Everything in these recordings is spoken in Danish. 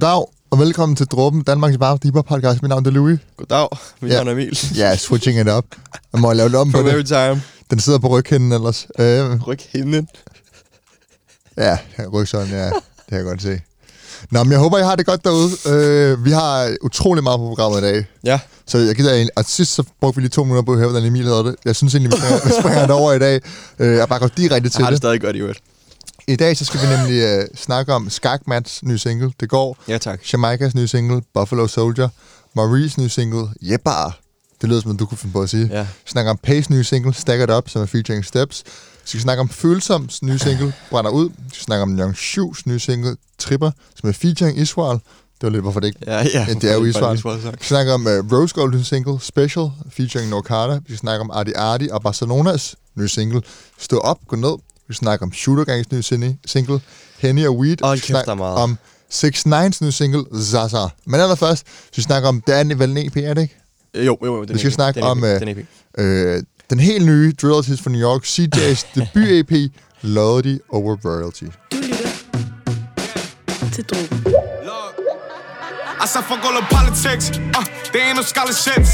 Goddag, og velkommen til Dråben, Danmarks varmeste hiphop podcast. Mit navn er Louis. Goddag, mit Ja. navn er Emil. Ja, yeah, switching it up. Jeg må lave det om på every det. time. Den sidder på ryghinden ellers. Øh, Ryk hende. ja, rygsøjlen, ja. Det kan jeg godt se. Nå, men jeg håber, I har det godt derude. Øh, vi har utrolig meget på programmet i dag. Ja, Så jeg gider egentlig... Og sidst så brugte vi lige to minutter på at høre, hvordan Emil havde det. Jeg synes egentlig, vi springer, vi springer det over i dag. Øh, jeg bare går direkte jeg til har det det. stadig godt i øvrigt. I dag så skal vi nemlig øh, snakke om Skakmats nye single, Det går. Ja, tak. Jamaikas nye single, Buffalo Soldier. Maries nye single, Jebbar. Det lyder som du kunne finde på at sige. Ja. Vi snakker om Pace nye single, Stack It Up, som er featuring Steps. Vi skal snakke om Følsoms nye single, Brænder Ud. Vi skal snakke om Young Shoes nye single, Tripper, som er featuring Israel. Det var lidt, hvorfor det ikke... Ja, ja. Det er jo Israel. Israel. Vi snakker om uh, Rose Gold nye single, Special, featuring Norcada. Vi skal snakke om Ardi Ardi og Barcelonas nye single, Stå Op, Gå Ned. Vi snakker om Shooter Gangs nye sin- single, Henny og Weed. Hold Vi skal kæft, snakke der er meget. om 6 9's nye single, Zaza. Men allerførst, så vi snakker om, det er vel en EP, er det ikke? Jo, jo, jo. den Vi skal er- snakke den er om, epic, øh, Den epic. Øh, den helt nye Drill Artist fra New York, CJ's debut-EP, Loyalty Over Royalty. Du lytter til Drogen. I fuck all the politics, uh, they ain't no scholarships.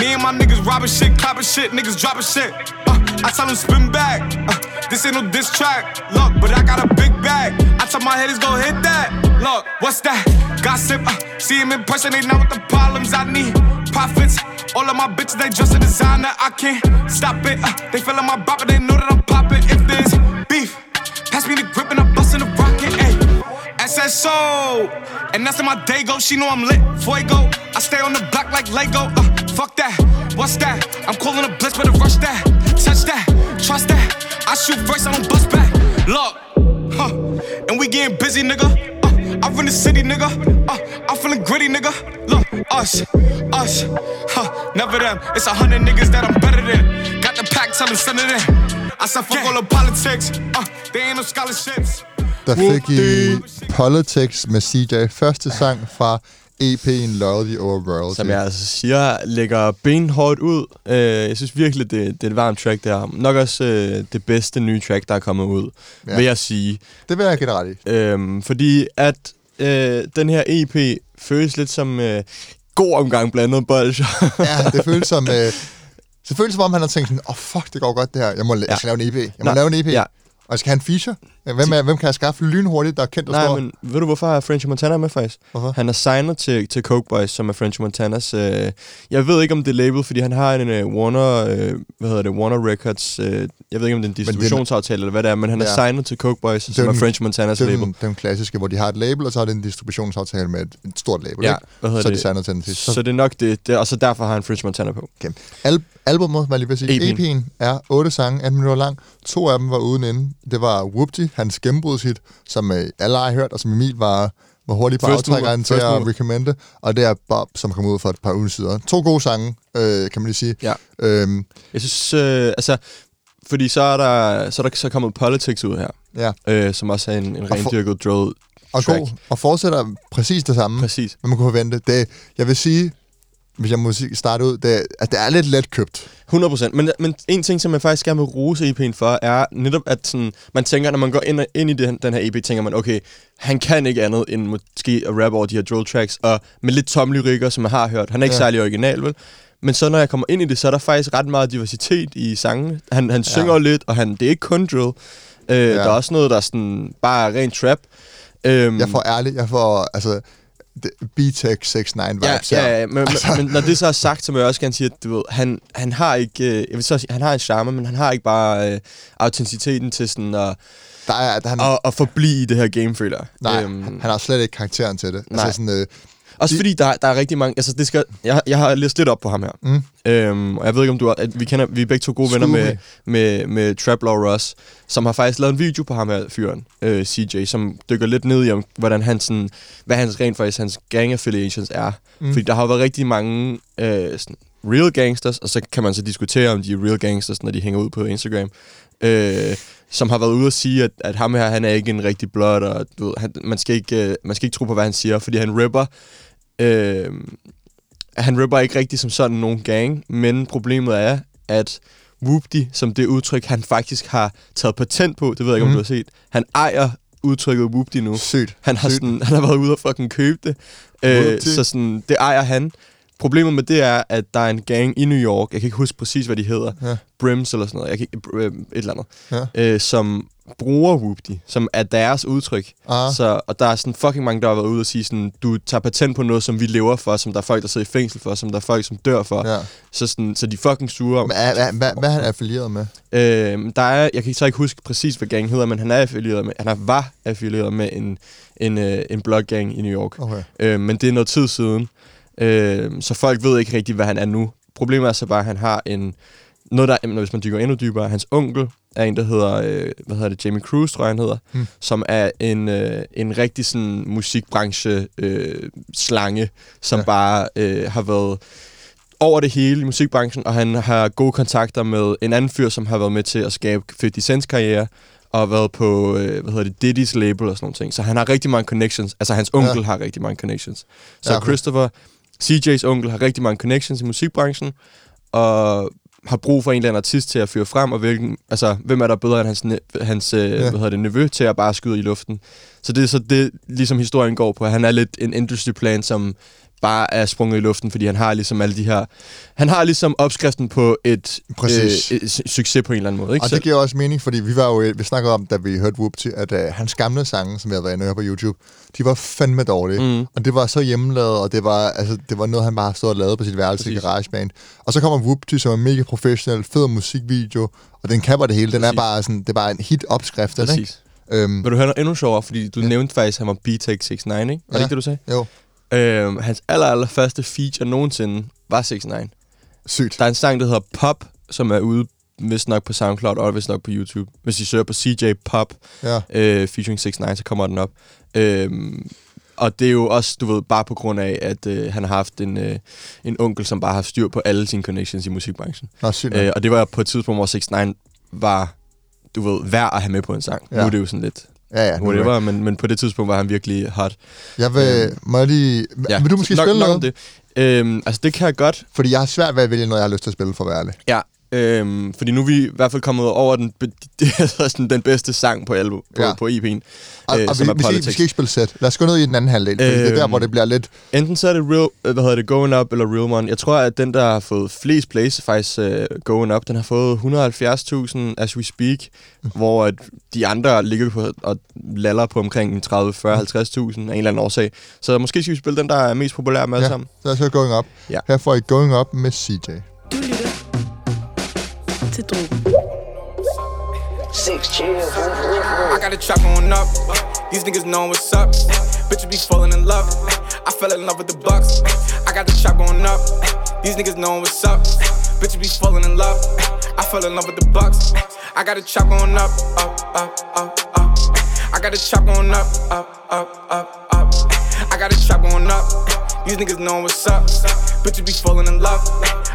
Me and my niggas robbing shit, clapping shit, niggas dropping shit. Uh, I tell them spin back, uh, this ain't no diss track. Look, but I got a big bag. I tell my haters go hit that. Look, what's that? Gossip, uh, see him in person, they know what the problems I need. Profits, all of my bitches, they just a designer. I can't stop it. Uh, they feeling my bop, they know that I'm popping. If there's beef, pass me the grip and I'm busting the rocket. Ayy. SSO. And that's how my day go. She know I'm lit. Fuego. I stay on the block like Lego. Uh, fuck that. What's that? I'm calling a blitz, better rush that. Touch that. Trust that. I shoot first, I don't bust back. Look. Huh. And we getting busy, nigga. Uh, I run the city, nigga. Uh, I'm feeling gritty, nigga. Look, us, us. Huh. Never them. It's a hundred niggas that I'm better than. Got the pack, tell them send it in. I said fuck all the politics. Uh, they ain't no scholarships. Der fik I Politics med CJ, første sang fra EP'en Loyalty Over Royalty. Som jeg altså siger, lægger benhårdt ud. Øh, jeg synes virkelig, det, det er et varmt track, der. Nok også øh, det bedste nye track, der er kommet ud, Ja. vil jeg sige. Det vil jeg give ret i. Øhm, fordi at øh, den her EP føles lidt som øh, god omgang blandet bolsjer. Ja, det føles som... Øh, det føles som om, han har tænkt sådan, åh oh, fuck, det går godt det her. Jeg, må, ja. jeg skal lave en EP. Jeg må Nej, lave en EP. ja. Og jeg skal have en feature. Hvem, er, hvem kan jeg skaffe lynhurtigt, der er kendt og Nej, stor? men ved du, hvorfor har French Montana med faktisk? Hvorfor? Han er signet til, til Coke Boys, som er French Montanas... Øh, jeg ved ikke, om det er label, fordi han har en øh, Warner... Øh, hvad hedder det? Warner Records... Øh, jeg ved ikke, om det er en distributionsaftale eller hvad det er, men han er Ja. signet til Coke Boys, som er er den- French Montanas Det er label. den, den klassiske, hvor de har et label, og så er det en distributionsaftale med et, et stort label. Ja, ikke? hvad så er de det? signet til den sidste. Så, det er nok det, det, og så derfor har han French Montana på. Okay. Al- albummet, hvad jeg lige vil sige, EP'en. EP'en er otte sange, 18 minutter lang. To af dem var uden inden. Det var Whoopty, hans gennembrudshit, som øh, alle har hørt, og som Emil var, var hurtig på First aftrækkeren til at recommende. Og det er Bob, som kom ud for et par uger siden. To gode sange, øh, kan man lige sige. Ja. Øhm, Jeg synes, øh, altså... Fordi så er der så er der så kommet Politics ud her, ja. øh, som også er en, en rendyrket drill Og, track. god, og fortsætter præcis det samme, Præcis. hvad man kunne forvente. Det, jeg vil sige, hvis jeg må sige- starte ud, det, at det er lidt let købt. 100%. Men, men en ting, som jeg faktisk gerne vil rose EP'en for, er netop, at sådan, man tænker, når man går ind, ind i den, den her EP, tænker man, okay, han kan ikke andet end måske at rap over de her drill tracks, og med lidt tomme lyrikker, som jeg har hørt. Han er ikke Ja. særlig original, vel? Men så når jeg kommer ind i det, så er der faktisk ret meget diversitet i sangene. Han, han synger Ja. lidt, og han, det er ikke kun drill. Øh, ja. Der er også noget, der er sådan, bare er ren trap. Øhm, Jeg får ærligt, jeg får, altså, B-Tech 6-9 vibes Ja, ja, ja men, altså. men, når det så er sagt, så vil jeg også gerne sige, at du ved, han, han har ikke, øh, jeg vil så sige, han har en charme, men han har ikke bare øh, autenticiteten til sådan at, Der er, han, at, at forblive i det her game, føler nej, Øhm, han, han har slet ikke karakteren til det. nej. Altså sådan, øh, også fordi der, der er rigtig mange, altså det skal, jeg, jeg har læst lidt op på ham her. Mm. Øhm, og jeg ved ikke, om du har, at vi, kender, vi er begge to gode venner Skud med, med. med, med Trap Law Ross, som har faktisk lavet en video på ham her, fyren, øh, CJ, som dykker lidt ned i, om, hvordan han sådan, hvad hans rent faktisk, hans gang affiliations er. Mm. Mm. Fordi der har jo været rigtig mange øh, sådan, real gangsters, og så kan man så diskutere, om de er real gangsters, når de hænger ud på Instagram. Øh, som har været ude og sige, at, at ham her, han er ikke en rigtig blot, og du ved, han, man, skal ikke, øh, man skal ikke tro på, hvad han siger, fordi han rapper øh, han rapper ikke rigtig som sådan nogen gang, men problemet er, at Whoopty, som det udtryk, han faktisk har taget patent på, det ved jeg ikke, Mhm. om du har set, han ejer udtrykket Whoopty nu. Sygt. Han har, Sygt. sådan, han har været ude og fucking købe det. Øh, så sådan, det ejer han. Problemet med det er, at der er en gang i New York, jeg kan ikke huske præcis, hvad de hedder, Ja. Brims eller sådan noget, jeg kan ikke, øh, et eller andet, Ja. øh, som bruger Whoopty, som er deres udtryk. Ah. Så, og der er sådan fucking mange, der har været ude og sige sådan, du tager patent på noget, som vi lever for, som der er folk, der sidder i fængsel for, som der er folk, som dør for. Ja. Så, sådan, så de er fucking sure. Men Hvad, hvad, hvad, hvad er han affilieret med? Øh, der er, jeg kan så ikke huske præcis, hvad gang hedder, men han er affilieret med, han er, var affilieret med en, en, øh, en bloggang i New York. Okay. Øh, men det er noget tid siden. Øh, så folk ved ikke rigtigt, hvad han er nu. Problemet er så bare, at han har en... Noget, der, jamen, hvis man dykker endnu dybere, hans onkel er en, der hedder, øh, hvad hedder det, Jamie Cruz, tror jeg, han hedder, Hmm. som er en, øh, en rigtig sådan musikbranche øh, slange, som Ja. bare øh, har været over det hele i musikbranchen, og han har gode kontakter med en anden fyr, som har været med til at skabe 50 Cent's karriere, og været på, øh, hvad hedder det, Diddy's label og sådan nogle ting. Så han har rigtig mange connections. Altså, hans onkel Ja. har rigtig mange connections. Så ja, okay. Christopher, CJ's onkel, har rigtig mange connections i musikbranchen, og har brug for en eller anden artist til at føre frem, og hvilken, altså, hvem er der bedre end hans, hans øh, Ja. hvad hedder det, nevø til at bare skyde i luften. Så det er så det, ligesom historien går på. Han er lidt en industry plan, som bare er sprunget i luften, fordi han har ligesom alle de her... Han har ligesom opskriften på et, Præcis. øh, et su- succes på en eller anden måde. Ikke? Og det giver også mening, fordi vi var jo, vi snakkede om, da vi hørte Whoopty, at uh, hans gamle sange, som jeg har været inde på YouTube, de var fandme dårlige. Mm. Og det var så hjemmelavet, og det var, altså, det var noget, han bare stod og lavede på sit værelse i Præcis. GarageBand. Og så kommer Whoopty, som er mega professionel, fed musikvideo, og den kan det hele. Den er Præcis. bare sådan, det er bare en hit-opskrift, den, ikke? Præcis. Øhm, Vil du høre noget endnu sjovere? Fordi du Ja. ja. nævnte faktisk, at han var B-Tech 69, ikke? Var det Ja. ikke det, du sagde? jo, Øhm, hans aller, aller første feature nogensinde var 69. sygt. Der er en sang, der hedder Pop, som er ude vist nok på SoundCloud og vist nok på YouTube. Hvis I søger på CJ Pop Ja. øh, featuring 69, så kommer den op. Øhm, og det er jo også, du ved, bare på grund af, at øh, han har haft en, øh, en onkel, som bare har styr på alle sine connections i musikbranchen. Nå, sygt. Øh, og det var på et tidspunkt, hvor 69 var, du ved, værd at have med på en sang. Ja. Nu er det jo sådan lidt ja, ja. er whatever, men, men på det tidspunkt var han virkelig hot. Jeg vil, Øhm, må jeg lige, ja. vil du måske nok, spille nok noget? det. Øhm, altså, det kan jeg godt. Fordi jeg har svært ved at vælge noget, jeg har lyst til at spille, for at være ærlig. Ja, øhm, fordi nu er vi i hvert fald kommet over den, er sådan den bedste sang på, album, på, Ja. på EP'en, Og, øh, og som vi, er vi, skal, vi skal ikke spille sæt. Lad os gå ned i den anden halvdel, fordi det er der, Øhm, hvor det bliver lidt... Enten så er det real, øh, hvad hedder det, Going Up eller Real One. Jeg tror, at den, der har fået flest plays, er faktisk uh, Going Up. Den har fået 170.000 as we speak, Mm. hvor at de andre ligger på og laller på omkring 30, 40, 50.000 af en eller anden årsag. Så måske skal vi spille den, der er mest populær med alle Ja. sammen. Så lad os høre Going Up. Ja. Her får I Going Up med CJ. Du lytter til Drogen. Six chairs. I got a trap going up. These niggas know what's up. Bitches be falling in love. I fell in love with the bucks. I got the trap going up. These niggas know what's up. Bitches be falling in love. I fell in love with the bucks. I got a trap going up, up, up, up, up. I got a trap going up, up, up, up, up. I got a trap going up. These niggas know what's up. Bitches be falling in love.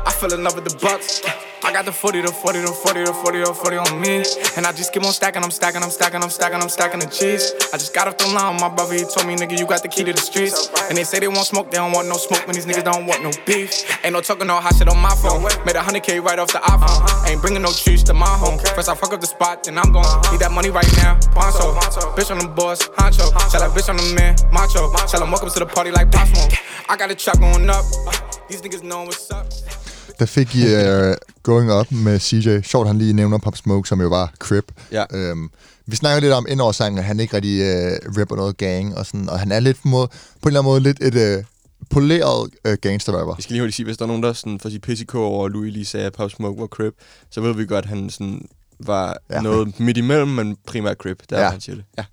I fell in love with the bucks. I got the 40, the 40, the 40, the 40, the 40 on me. And I just keep on stacking, I'm stacking, I'm stacking, I'm stacking, I'm stacking the cheese. I just got off the line my brother, he told me, nigga, you got the key to the streets. And they say they want smoke, they don't want no smoke when these niggas don't want no beef. Ain't no talking no hot shit on my phone. Made a 100K right off the iPhone. Ain't bringing no trees to my home. First I fuck up the spot, then I'm gon' need that money right now. Poncho, bitch on the boss, honcho. Tell that bitch on the man, macho. Tell him welcome to the party like Pop. I got a trap going up. These niggas know what's up. Der fik I uh, Going Up med CJ. Sjovt, han lige nævner Pop Smoke, som jo var Crip. Ja. Øhm, vi snakker lidt om ind sangen, at han ikke rigtig uh, rapper noget gang, og, sådan, og han er lidt på, måde, på en eller anden måde lidt et uh, poleret uh, gangster-rapper. Jeg skal lige hurtigt sige, hvis der er nogen, der sådan, får sit PCK over, og Louis lige sagde, at Pop Smoke var Crip, så ved vi godt, at han sådan var Ja. noget midt imellem, men primært Crip. Der Ja. ja. han siger det. Ja,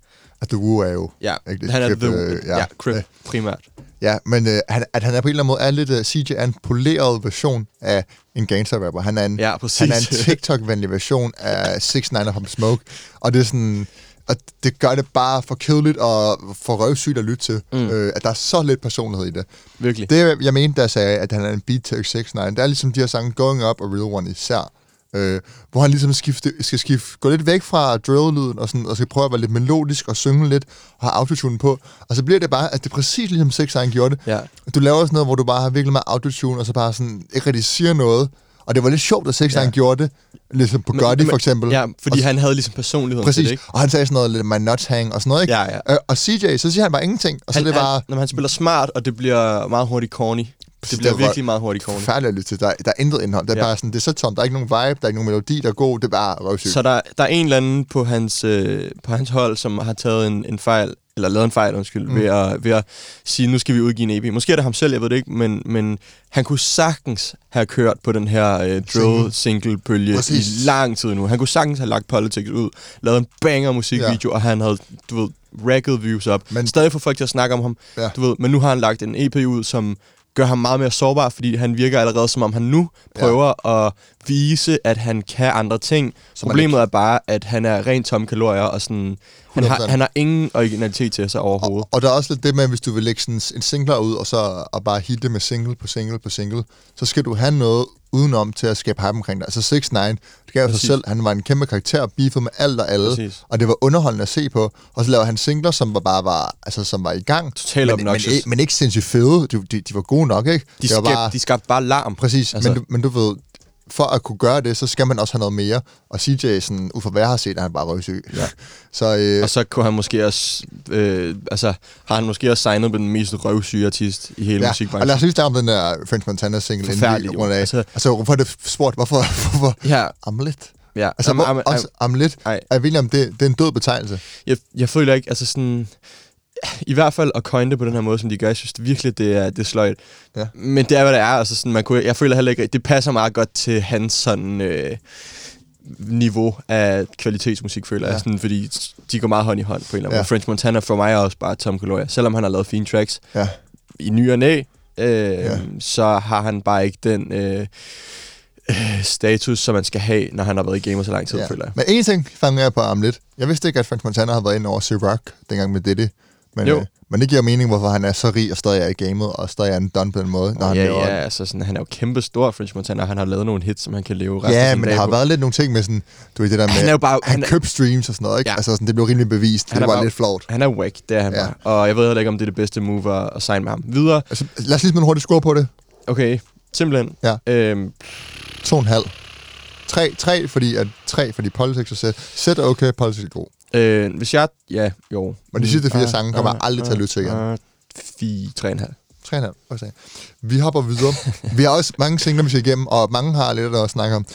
Woo er jo... ja. Ikke han er Crip, the, øh, ja. ja, Crip, Øh, primært. Ja, men uh, han, at han er på en eller anden måde er lidt... Uh, CJ er en poleret version af en gangster-rapper. Han er en, Ja, præcis. han er en TikTok-venlig version af 6 9 og Smoke. Og det er sådan... Og det gør det bare for kedeligt og for røvsygt at lytte til, mm. øh, at der er så lidt personlighed i det. Virkelig. Det, jeg mente, der sagde, at han er en beat til 6 9 det er ligesom de her sange Going Up og Real One især. Øh, hvor han ligesom skifte, skal skifte, gå lidt væk fra drill-lyden og, sådan, og skal prøve at være lidt melodisk og synge lidt og have autotune på. Og så bliver det bare, at det er præcis ligesom 6 9 gjorde det. Ja. Du laver sådan noget, hvor du bare har virkelig meget autotune, og så bare sådan ikke rigtig siger noget. Og det var lidt sjovt, at 6 9 Ja. gjorde det. Ligesom på Gotti for eksempel. Ja, fordi og, han havde ligesom personligheden til Præcis, det, ikke? og han sagde sådan noget lidt, my nuts hang og sådan noget, ikke? Ja, ja. Øh, og CJ, så siger han bare ingenting, og så Han, det bare... han, når han spiller smart, og det bliver meget hurtigt corny. Det det bliver er virkelig meget hurtigt corny. Forfærdeligt at lytte til. Der, er- der er intet indhold. Det er Ja. bare sådan, det er så tomt. Der er ikke nogen vibe, der er ikke nogen melodi, der er god. Det er bare røvsygt. Så der, der er en eller anden på hans, øh, på hans hold, som har taget en, en fejl, eller lavet en fejl, undskyld, mm. ved, at, ved at sige, nu skal vi udgive en EP. Måske er det ham selv, jeg ved det ikke, men, men han kunne sagtens have kørt på den her øh, drill single bølge Præcis. i lang tid nu. Han kunne sagtens have lagt Politics ud, lavet en banger musikvideo, ja. og han havde, du ved, racket views op. Men- Stadig få folk til at snakke om ham, Ja. du ved, men nu har han lagt en EP ud, som gør ham meget mere sårbar, fordi han virker allerede som om han nu prøver ja. at vise, at han kan andre ting. Som Problemet er bare, at han er rent tomme kalorier, og sådan, han, har, 100%. han har ingen originalitet til sig overhovedet. Og, og der er også lidt det med, hvis du vil lægge sådan en singler ud, og så og bare hitte med single på single på single, så skal du have noget udenom til at skabe hype omkring dig. Altså 6 9 gav sig Præcis. selv. Han var en kæmpe karakter, beefet med alt og alle, Præcis. og det var underholdende at se på. Og så lavede han singler, som var bare var, altså, som var i gang. Totalt men, men, ikke- men ikke sindssygt fede. De, de, de var gode nok, ikke? De, var skab, de skabte bare larm. Præcis, Altså- men, du, men du ved, for at kunne gøre det, så skal man også have noget mere. Og CJ, sådan, ud fra hvad jeg har set, er han bare røvsyg. Ja. så øh, Og så kunne han måske også, øh, altså, har han måske også signet med den mest røvsyge artist i hele ja. ja, Og musikbranchen. lad os lige starte om den der French Montana single, inden Forfærdelig, runder af. Altså, altså- hvorfor er det spurgt? Hvorfor? hvorfor? Ja, Amlet? ja. Altså, Jamen, hvor, jamen, også Amlet? ej. Er om, det, det er en død betegnelse? jeg, jeg føler ikke, altså sådan... I hvert fald at coine det på den her måde, som de gør, jeg synes det virkelig, det er, det er sløjt. Ja. Men det er, hvad det er. Altså sådan, man kunne, jeg føler heller ikke, det passer meget godt til hans sådan... Øh, niveau af kvalitetsmusik, føler ja. Ja. jeg. Sådan, fordi de går meget hånd i hånd på en eller anden Ja. måde. French Montana for mig er også bare Tom Gloria. Selvom han har lavet fine tracks Ja. i ny og næ, øh, Ja. så har han bare ikke den øh, øh, status, som man skal have, når han har været i gamer så lang tid, ja. føler jeg. Men en ting fanger jeg på Amlet. Jeg vidste ikke, at French Montana havde været inde over C-Rock, dengang med Diddy. Men, Jo. øh, men det giver mening, hvorfor han er så rig og stadig er i gamet, og stadig er en done på den måde, når han ja, laver ja, altså sådan, han er jo kæmpe stor, French Montana, og han har lavet nogle hits, som han kan leve resten af Ja, sin men der har på. været lidt nogle ting med sådan, du ved det der med, Han er jo bare- han, han er- købte streams og sådan noget, ikke? Ja. Altså sådan, det blev rimelig bevist, Han det er var bare- lidt flot. Han er whack, det er han Ja. bare. Og jeg ved heller ikke, om det er det bedste move at, at signe med ham. Videre, Altså, lad os lige smide en hurtig score på det. okay, simpelthen. Ja. Øhm, To og en halv. Tre, tre fordi, at, tre fordi politics og set. Set er okay, politics er god. Øh, hvis jeg... Ja, jo. Men de sidste fire sange kommer jeg aldrig til at lytte til igen. Fire, tre og en halv. Tre og en halv. Okay. Vi hopper videre. vi har også mange singler, vi skal igennem, og mange har lidt at snakke om.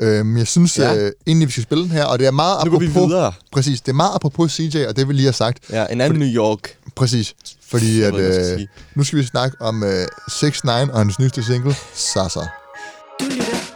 Øh, men jeg synes Ja. øh, egentlig, vi skal spille den her, og det er meget Nu går apropos... vi videre. Præcis, det er meget apropos CJ, og det vi lige har sagt. Ja, en anden New York. Præcis, fordi at, skal øh, sige. nu skal vi snakke om øh, 6 9 og hans nyeste single, Sasa. Du lytter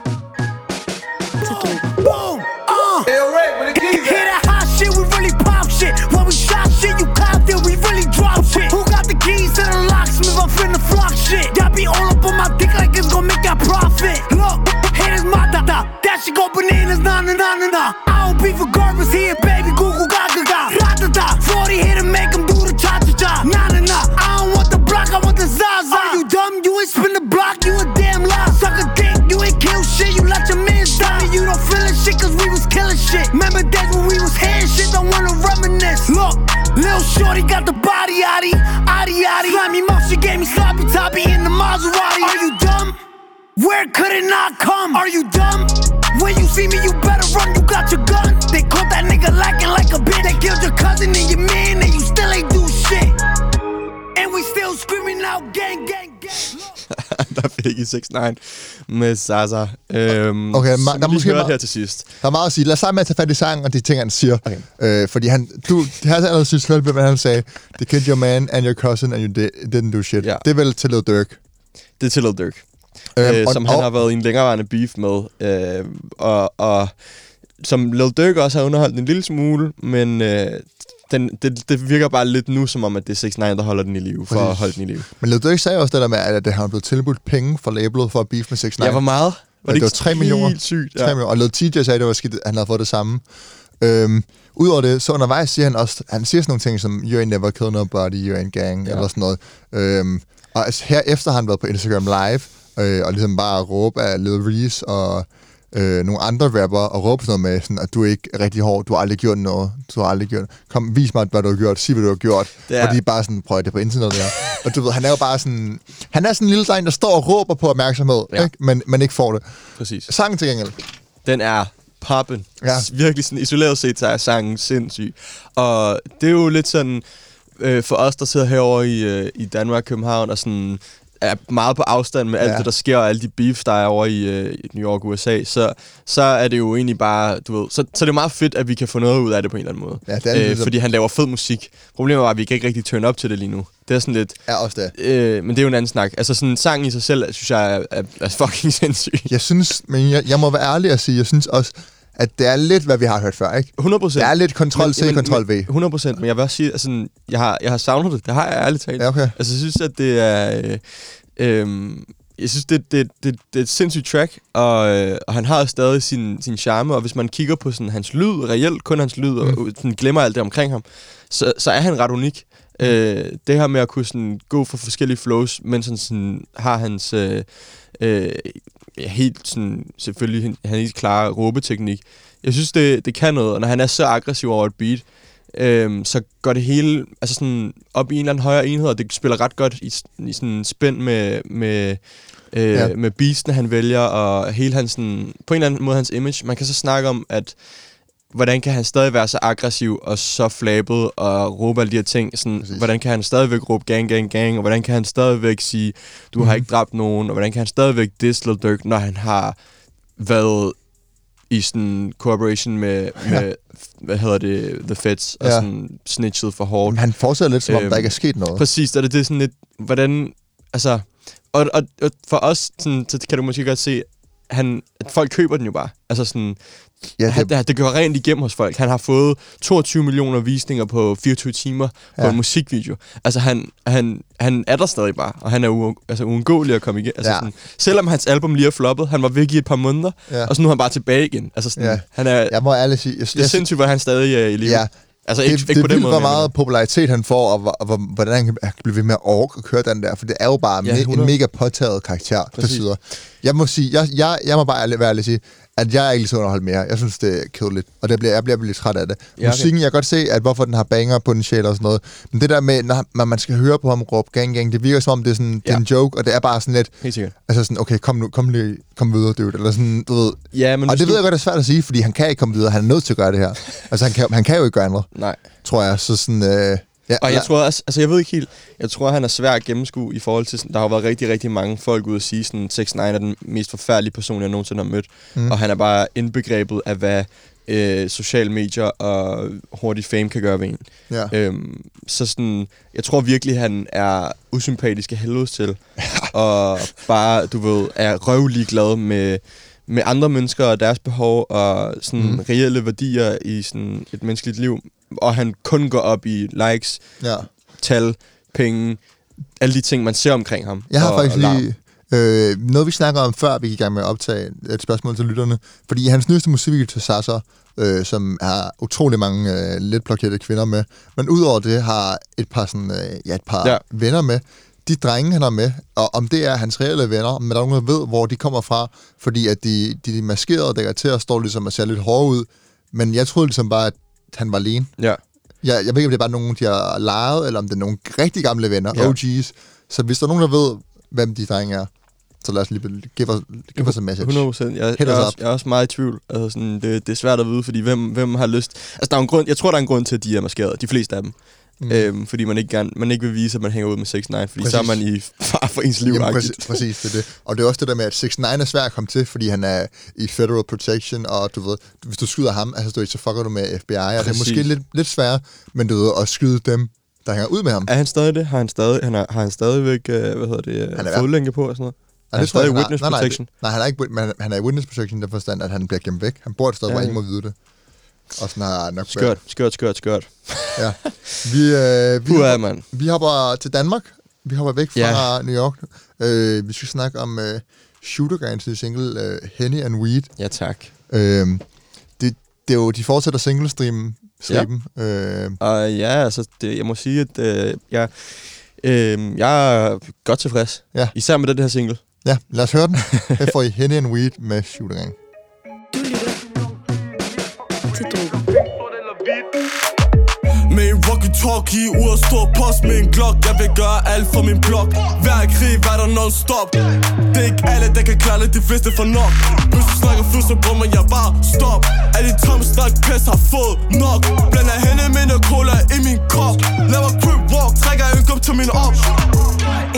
That shit go bananas, nah nah nah nah nah. I don't beef for garbage here, baby. Google gaga ga. Da da da. 40 here to make 'em do the cha cha cha. Nah nah nah. I don't want the block, I want the zaza. Are you dumb? You ain't spin the block, you a damn lie. Suck a dick, you ain't kill shit. You let your man die. You don't feel it shit, cause we was killing shit. Remember days when we was hitting shit, don't wanna reminisce. Look, Lil Shorty got the body yaddy, yaddy yaddy. Slimy mouth, she gave me sloppy toppy in the Maserati. Are you dumb? Where could it not come? Are you dumb? When you see me, you better run, you got your gun. They caught that nigga lacking like a bitch. They killed your cousin and your man, and you still ain't do shit. And we still screaming out gang, gang, gang. Der fik I 6 9 med Zaza. Øhm, Okay, ma- vi der er måske ma- her til sidst. Der er meget at sige. Lad os med at tage fat i sangen og de ting, han siger. Okay. Øh, fordi han, du, det har allerede synes selv, hvad han sagde. They killed your man and your cousin, and you di- didn't do shit. Ja. Det er vel til Lil Durk. Det er til Lil Durk. Øhm, øh, og- som han og- har været i en længerevarende beef med. Øh, og, og som Lil Durk også har underholdt en lille smule, men øh, den, det, det virker bare lidt nu, som om, at det er 6 9 der holder den i live, for Præcis. at holde den i live. Men Lil Durk sagde også det der med, at det har blevet tilbudt penge fra labelet for at beef med 6 9 Ja, hvor meget? Ja, det var 3 millioner. Helt sygt, 3 millioner. Og Lil TJ sagde, at det var skidt, at han havde fået det samme. Øhm, Udover det, så undervejs siger han også, han siger sådan nogle ting som, you ain't never killed nobody, you ain't gang, ja. eller sådan noget. Øhm, og altså, herefter har han været på Instagram Live, øh, og ligesom bare råbe af Lil Reese og øh, nogle andre rapper, og råbe sådan noget med, sådan, at du er ikke rigtig hård, du har aldrig gjort noget, du har aldrig gjort Kom, vis mig, hvad du har gjort, sig, hvad du har gjort. Er- Og de er bare sådan, prøv det på internet, der. og du ved, han er jo bare sådan, han er sådan en lille dreng, der står og råber på opmærksomhed, Ja. ikke? Men, men ikke får det. Præcis. Sangen til gengæld, Den er poppen. Ja. Virkelig sådan isoleret set, så er sangen sindssyg. Og det er jo lidt sådan, øh, for os, der sidder herovre i, øh, i Danmark, København, og sådan er meget på afstand med alt Ja. det, der sker, og alle de beefs, der er over i, øh, i New York, USA, så, så er det jo egentlig bare, du ved, så, så er det meget fedt, at vi kan få noget ud af det på en eller anden måde. Ja, det er øh, ligesom- fordi han laver fed musik. Problemet var, at vi kan ikke rigtig turn op til det lige nu. Det er sådan lidt, er også det. øh, men det er jo en anden snak. Altså sådan sang i sig selv, synes jeg er, er, er fucking sindssyg. Jeg synes, men jeg, jeg må være ærlig og sige, jeg synes også, at det er lidt, hvad vi har hørt før, ikke? 100 procent. Det er lidt Ctrl-C, Ctrl-V. 100 procent, men jeg vil også sige, altså, jeg har, jeg har savnet det. Det har jeg ærligt talt. Ja, okay. Altså, jeg synes, at det er... Øh, øh, jeg synes, det, det, det, det er et sindssygt track, og, øh, og han har stadig sin, sin charme, og hvis man kigger på sådan, hans lyd, reelt kun hans lyd, mm. og sådan, glemmer alt det omkring ham, så, så er han ret unik. Mm. Øh, det her med at kunne sådan, gå for forskellige flows, mens han sådan, har hans øh, øh, ja, helt sådan, selvfølgelig han helt klare råbeteknik. Jeg synes, det, det kan noget, og når han er så aggressiv over et beat, øhm, så går det hele altså sådan op i en eller anden højere enhed, og det spiller ret godt i, i sådan spænd med, med, øh, ja. med beatsene, han vælger, og hele hans, sådan, på en eller anden måde hans image. Man kan så snakke om, at hvordan kan han stadig være så aggressiv og så flabet og råbe alle de her ting? Sådan, Præcis. hvordan kan han stadigvæk råbe gang, gang, gang? Og hvordan kan han stadigvæk sige, du mm. har Mhm. ikke dræbt nogen? Og hvordan kan han stadigvæk diss Lil Durk, når han har været i sådan collaboration med, med hvad hedder det, The Feds, og Ja. sådan snitchet for hårdt. Men han fortsætter lidt, som om Øhm, der ikke er sket noget. Præcis, og det, det er sådan lidt, hvordan, altså, og, og, og for os, sådan, så kan du måske godt se, han, at folk køber den jo bare. Altså sådan, Ja, han, det, det, det går rent igennem hos folk. Han har fået 22 millioner visninger på 24 timer på Ja. en musikvideo. Altså han, han, han er der stadig bare, og han er u- altså, uundgåelig at komme igen. Altså, Ja. ja. sådan, selvom hans album lige er floppet, han var væk i et par måneder, Ja. og så nu er han bare tilbage igen. Altså sådan, Ja. han er, jeg må ærligt sige, jeg, det er sindssygt, hvor han stadig er i live. Ja, Altså det, ikke, det ikke er på den måde. hvor meget popularitet han får, og, hvor, og hvor, hvordan han kan, han kan blive ved med at orke at køre den der, for det er jo bare Ja, me, en 100. mega påtaget karakter Præcis. Jeg må sige, jeg, jeg, jeg må bare være ærlig sige, at jeg er ikke så underholdt mere. Jeg synes, det er kedeligt, og det bliver, jeg bliver lidt træt af det. Ja, okay. Musikken, jeg kan godt se, at hvorfor den har banger på den sjæl og sådan noget, men det der med, når, man skal høre på ham råbe gang, gang, det virker som om, det er, sådan, det er Ja. en joke, og det er bare sådan lidt, Helt sikkert. altså sådan, okay, kom nu, kom lige, kom videre, dude, eller sådan, du ved. Ja, men og det ved jeg godt, det er svært at sige, fordi han kan ikke komme videre, han er nødt til at gøre det her. Altså, han kan, han kan jo ikke gøre andet Nej. tror jeg. Så sådan, øh, ja, Og jeg tror også, altså jeg ved ikke helt, jeg tror, han er svær at gennemskue i forhold til, sådan, der har jo været rigtig, rigtig mange folk ude at sige, sådan, 6 9 er den mest forfærdelige person, jeg nogensinde har mødt. Mm. Og han er bare indbegrebet af, hvad øh, sociale medier og hurtig fame kan gøre ved en. ja. Øhm, så sådan, jeg tror virkelig, han er usympatisk af helvede til. og bare, du ved, er røvlig glad med, med andre mennesker og deres behov og sådan mm. reelle værdier i sådan et menneskeligt liv. Og han kun går op i likes, ja. tal, penge, alle de ting, man ser omkring ham. Jeg har og, faktisk og lige... Øh, noget, vi snakker om før, vi gik i gang med at optage et spørgsmål til lytterne. Fordi hans nyeste musikvideo til Sasa, øh, som har utrolig mange øh, lidt blokerede kvinder med, men udover det har et par, sådan, øh, ja, et par ja. Venner med. De drenge, han har med, og om det er hans reelle venner, men der er nogen, der ved, hvor de kommer fra, fordi at de, de er maskerede dækker til og står ligesom og ser lidt hårde ud. Men jeg troede ligesom bare, at han var alene. Ja. Jeg, jeg ved ikke, om det er bare nogen, de har lejet, eller om det er nogle rigtig gamle venner, Ja. OG's. Så hvis der er nogen, der ved, hvem de drenge er, så lad os lige give os, give os a message. 100 procent. Jeg, Hit jeg, er også, jeg er også meget i tvivl. Altså, sådan, det, det er svært at vide, fordi hvem, hvem har lyst... Altså, der er en grund, jeg tror, der er en grund til, at de er maskeret. De fleste af dem. Mm. Øhm, fordi man ikke, gerne, man ikke vil vise, at man hænger ud med 6 9 fordi så er Præcis. man i far for ens liv. Jamen, præcis, præcis, det er det. Og det er også det der med, at 6 9 er svært at komme til, fordi han er i federal protection, og du ved, hvis du skyder ham, altså du ved, så fucker du med FBI, og det er Præcis. måske lidt, lidt svært, men du ved, at skyde dem, der hænger ud med ham. Er han stadig det? Har han, stadig, han har, har han stadigvæk, øh, hvad hedder det, Han er- er fodlænke på og sådan noget? Og er han jeg stadig nej, witness nej, nej, protection? Nej, han er ikke, men han- han er i witness protection i den forstand, at han bliver gemt væk. Han bor et sted, Ja, hvor ingen må vide det. Og sådan har nok Skørt, skørt, skørt, skørt. Ja. Vi, øh, vi, hopper, mand. vi hopper til Danmark. Vi hopper væk fra Ja. New York. Øh, vi skal snakke om øh, Shooter Gangs nye single, øh, Henny and Weed. Ja, tak. Øh, det, det er jo, de fortsætter single-streamen. Striben. Øh, Og ja, altså, det, jeg må sige, at øh, jeg, øh, jeg er godt tilfreds. Ja. Især med den her single. ja, lad os høre den. Her får I Henny and Weed med Shooter Gang. Du lytter Med en walkie-talkie ud af stor post med en glok Jeg vil gøre alt for min blok. Hver krig var der non-stop. Det er ikke alle, der kan klare det, de fleste får nok. Hvis du snakker flyt, så brummer jeg bare stop. Alle de tomme snak pæs har fået nok. Blander hende med noget cola i min kop. Laver crip walk, trækker en kop til min op.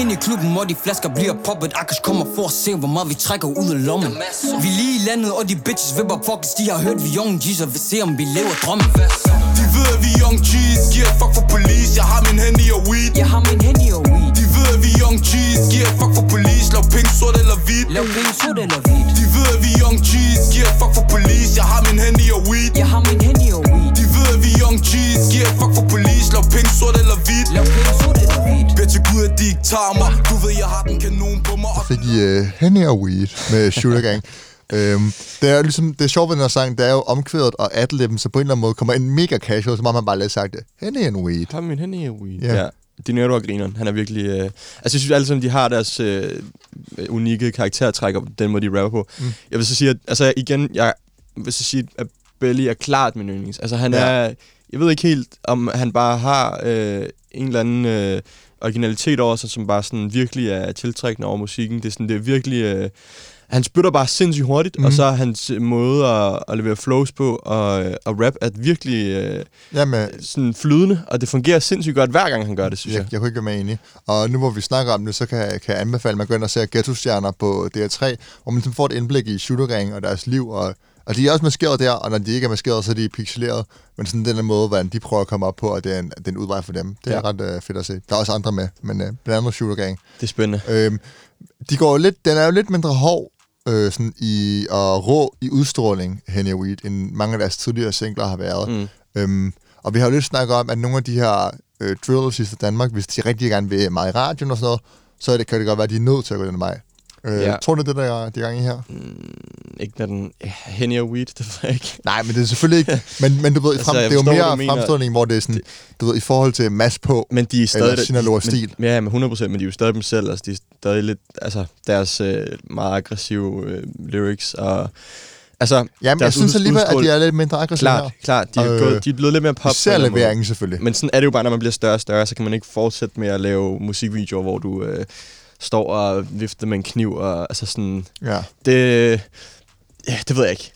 Ind i klubben, hvor de flasker bliver poppet. Akash kommer for at se, hvor meget vi trækker ud af lommen. Vi er lige i landet, og de bitches vipper pockets De har hørt, vi young G's og vil se, om vi lever drømmen. De ved, at vi er young G's Giver et fuck for police. Jeg har min Henny og weed. Jeg har min Henny og weed. De ved, at vi young G's Giver fuck for police. Lav penge, sort eller hvidt Lav penge, sort eller hvidt De ved, at vi young G's Giver fuck for police. Jeg har min Henny og weed. Jeg har min Henny og weed. De ved, at vi young G's Giver fuck for police. Lav penge, sort eller hvidt Lav penge, sort eller hvidt Bed til Gud, at de ikke tager mig. Du ved, jeg har den kanon på mig. Fik I uh, Henny og Weed med Shooter Gang. Øhm, det er jo ligesom, det er sjovt ved den her sang, det er jo omkvædet og adlibben, så på en eller anden måde kommer ind mega casual, så må man bare lige sagt det. Henny and Weed. Har min Henny og weed. Ja. Ja. Dinero og Grineren, han er virkelig... Øh, altså, jeg synes alle sammen, de har deres øh, unikke karaktertræk og den måde, de rapper på. Mm. Jeg vil så sige, at altså, igen, jeg vil så sige, at Belly er klart min yndlings. Altså, han Ja. er... Jeg ved ikke helt, om han bare har øh, en eller anden øh, originalitet over sig, som bare sådan virkelig er tiltrækkende over musikken. Det er sådan, det er virkelig... Øh, han spytter bare sindssygt hurtigt, mm. Mhm. og så er hans øh, måde at, at levere flows på og, øh, og rap er virkelig øh, Jamen, sådan flydende, og det fungerer sindssygt godt hver gang han gør det, synes jeg, jeg. jeg kunne ikke være med enig. Og nu hvor vi snakker om det, så kan, kan jeg anbefale, at man går ind og ser Ghetto-stjerner på DR3, hvor man får et indblik i Shooter Gang og deres liv, og, og de er også maskeret der, og når de ikke er maskeret, så er de pixeleret, men sådan den der måde, hvordan de prøver at komme op på, og det er en, det er en udvej for dem. Det er Ja. ret øh, fedt at se. Der er også andre med, men øh, blandt andet Shooter Gang. Det er spændende. Øhm, de går lidt, den er jo lidt mindre hård øh, sådan i, og rå i udstråling, Henny Weed, end mange af deres tidligere singler har været. Mm. Øhm, og vi har jo lidt snakket om, at nogle af de her øh, drill i Danmark, hvis de rigtig gerne vil meget i radioen og sådan noget, så er det, kan det godt være, at de er nødt til at gå den vej. Øh, Ja. Tror du, det er det, der er de gang i her? Ikke når den... Henny og weed, det ved jeg ikke. Nej, men det er selvfølgelig ikke. Men, men du ved, Altså, frem, det er jo mere mener. fremstilling, hvor det er sådan, du ved, i forhold til mass på, Men de er stadig... eller Sinaloa men-. Ja, med 100%, men de er jo stadig dem selv. Altså, de er stadig lidt... Altså, deres øh, meget aggressive øh, lyrics og... Altså, Jamen, jeg synes alligevel, at de er lidt mindre aggressive Klart, her. klart. De er, Øh, gået, de er blevet lidt mere pop. Især leveringen selvfølgelig. Men sådan er det jo bare, når man bliver større og større, så kan man ikke fortsætte med at lave musikvideoer, hvor du øh, står og vifter med en kniv. Og, altså sådan, Ja. det, ja, det ved jeg ikke.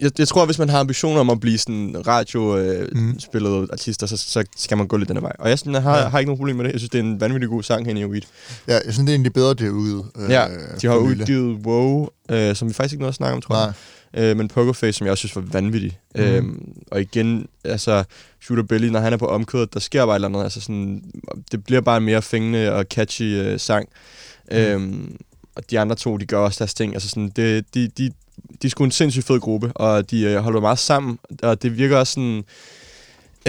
Jeg, jeg tror, at hvis man har ambitioner om at blive sådan radiospillet øh, spillet artister, så, så skal man gå lidt den vej. Og jeg, sådan, jeg har, Ja. har ikke nogen problem med det. Jeg synes, det er en vanvittig god sang, Henny Weed. ja, jeg synes, det er egentlig bedre, det er ude. Øh, ja, de har udgivet Wow, øh, som vi faktisk ikke nåede at snakke om, tror jeg. Øh, men Pokerface, som jeg også synes var vanvittig. Mm. Øhm, og igen, altså, Shooter Billy, når han er på omkødet, der sker bare et eller andet. Altså sådan, det bliver bare en mere fængende og catchy øh, sang. Mm. Øhm, og de andre to, de gør også deres ting. Altså sådan, det, de, de, de er sgu en sindssygt fed gruppe, og de øh, holder meget sammen. Og det virker også sådan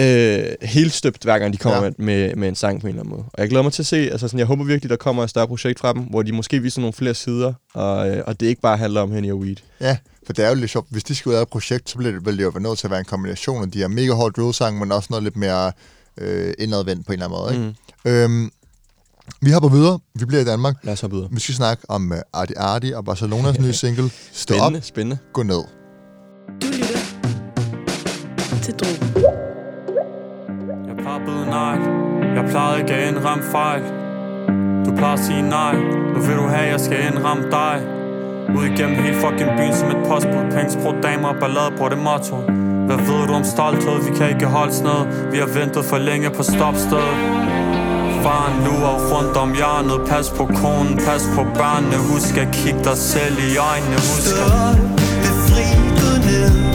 øh, helt støbt, hver gang de kommer Ja. med, med, en sang på en eller anden måde. Og jeg glæder mig til at se, altså sådan, jeg håber virkelig, der kommer et større projekt fra dem, hvor de måske viser nogle flere sider, og, øh, og det ikke bare handler om Henny og Weed. Ja, for det er jo lidt sjovt. Hvis de skulle lave et projekt, så bliver det, vil det jo være nødt til at være en kombination af de her mega hårde drill-sange, men også noget lidt mere øh, indadvendt på en eller anden måde. Ikke? Mm. Øhm, vi hopper videre. Vi bliver i Danmark. Lad os hoppe videre. Vi skal snakke om uh, Arti Arti og Barcelonas nye single. Stå op, Spændende, spændende. gå ned. Du lytter til Drogen. Jeg plejer nej. Jeg plejede ikke at indramme fejl. Du plejer at sige nej. Nu vil du have, jeg skal indramme dig. Ud igennem hele fucking byen som et postbud. Penge, sprog, damer og ballade på det motto. Hvad ved du om stolthed? Vi kan ikke holde sned Vi har ventet for længe på stopstedet Faren lurer rundt om hjørnet. Pas på konen, pas på børnene. Husk at kigge dig selv i øjnene. Husk at Befri, gå ned.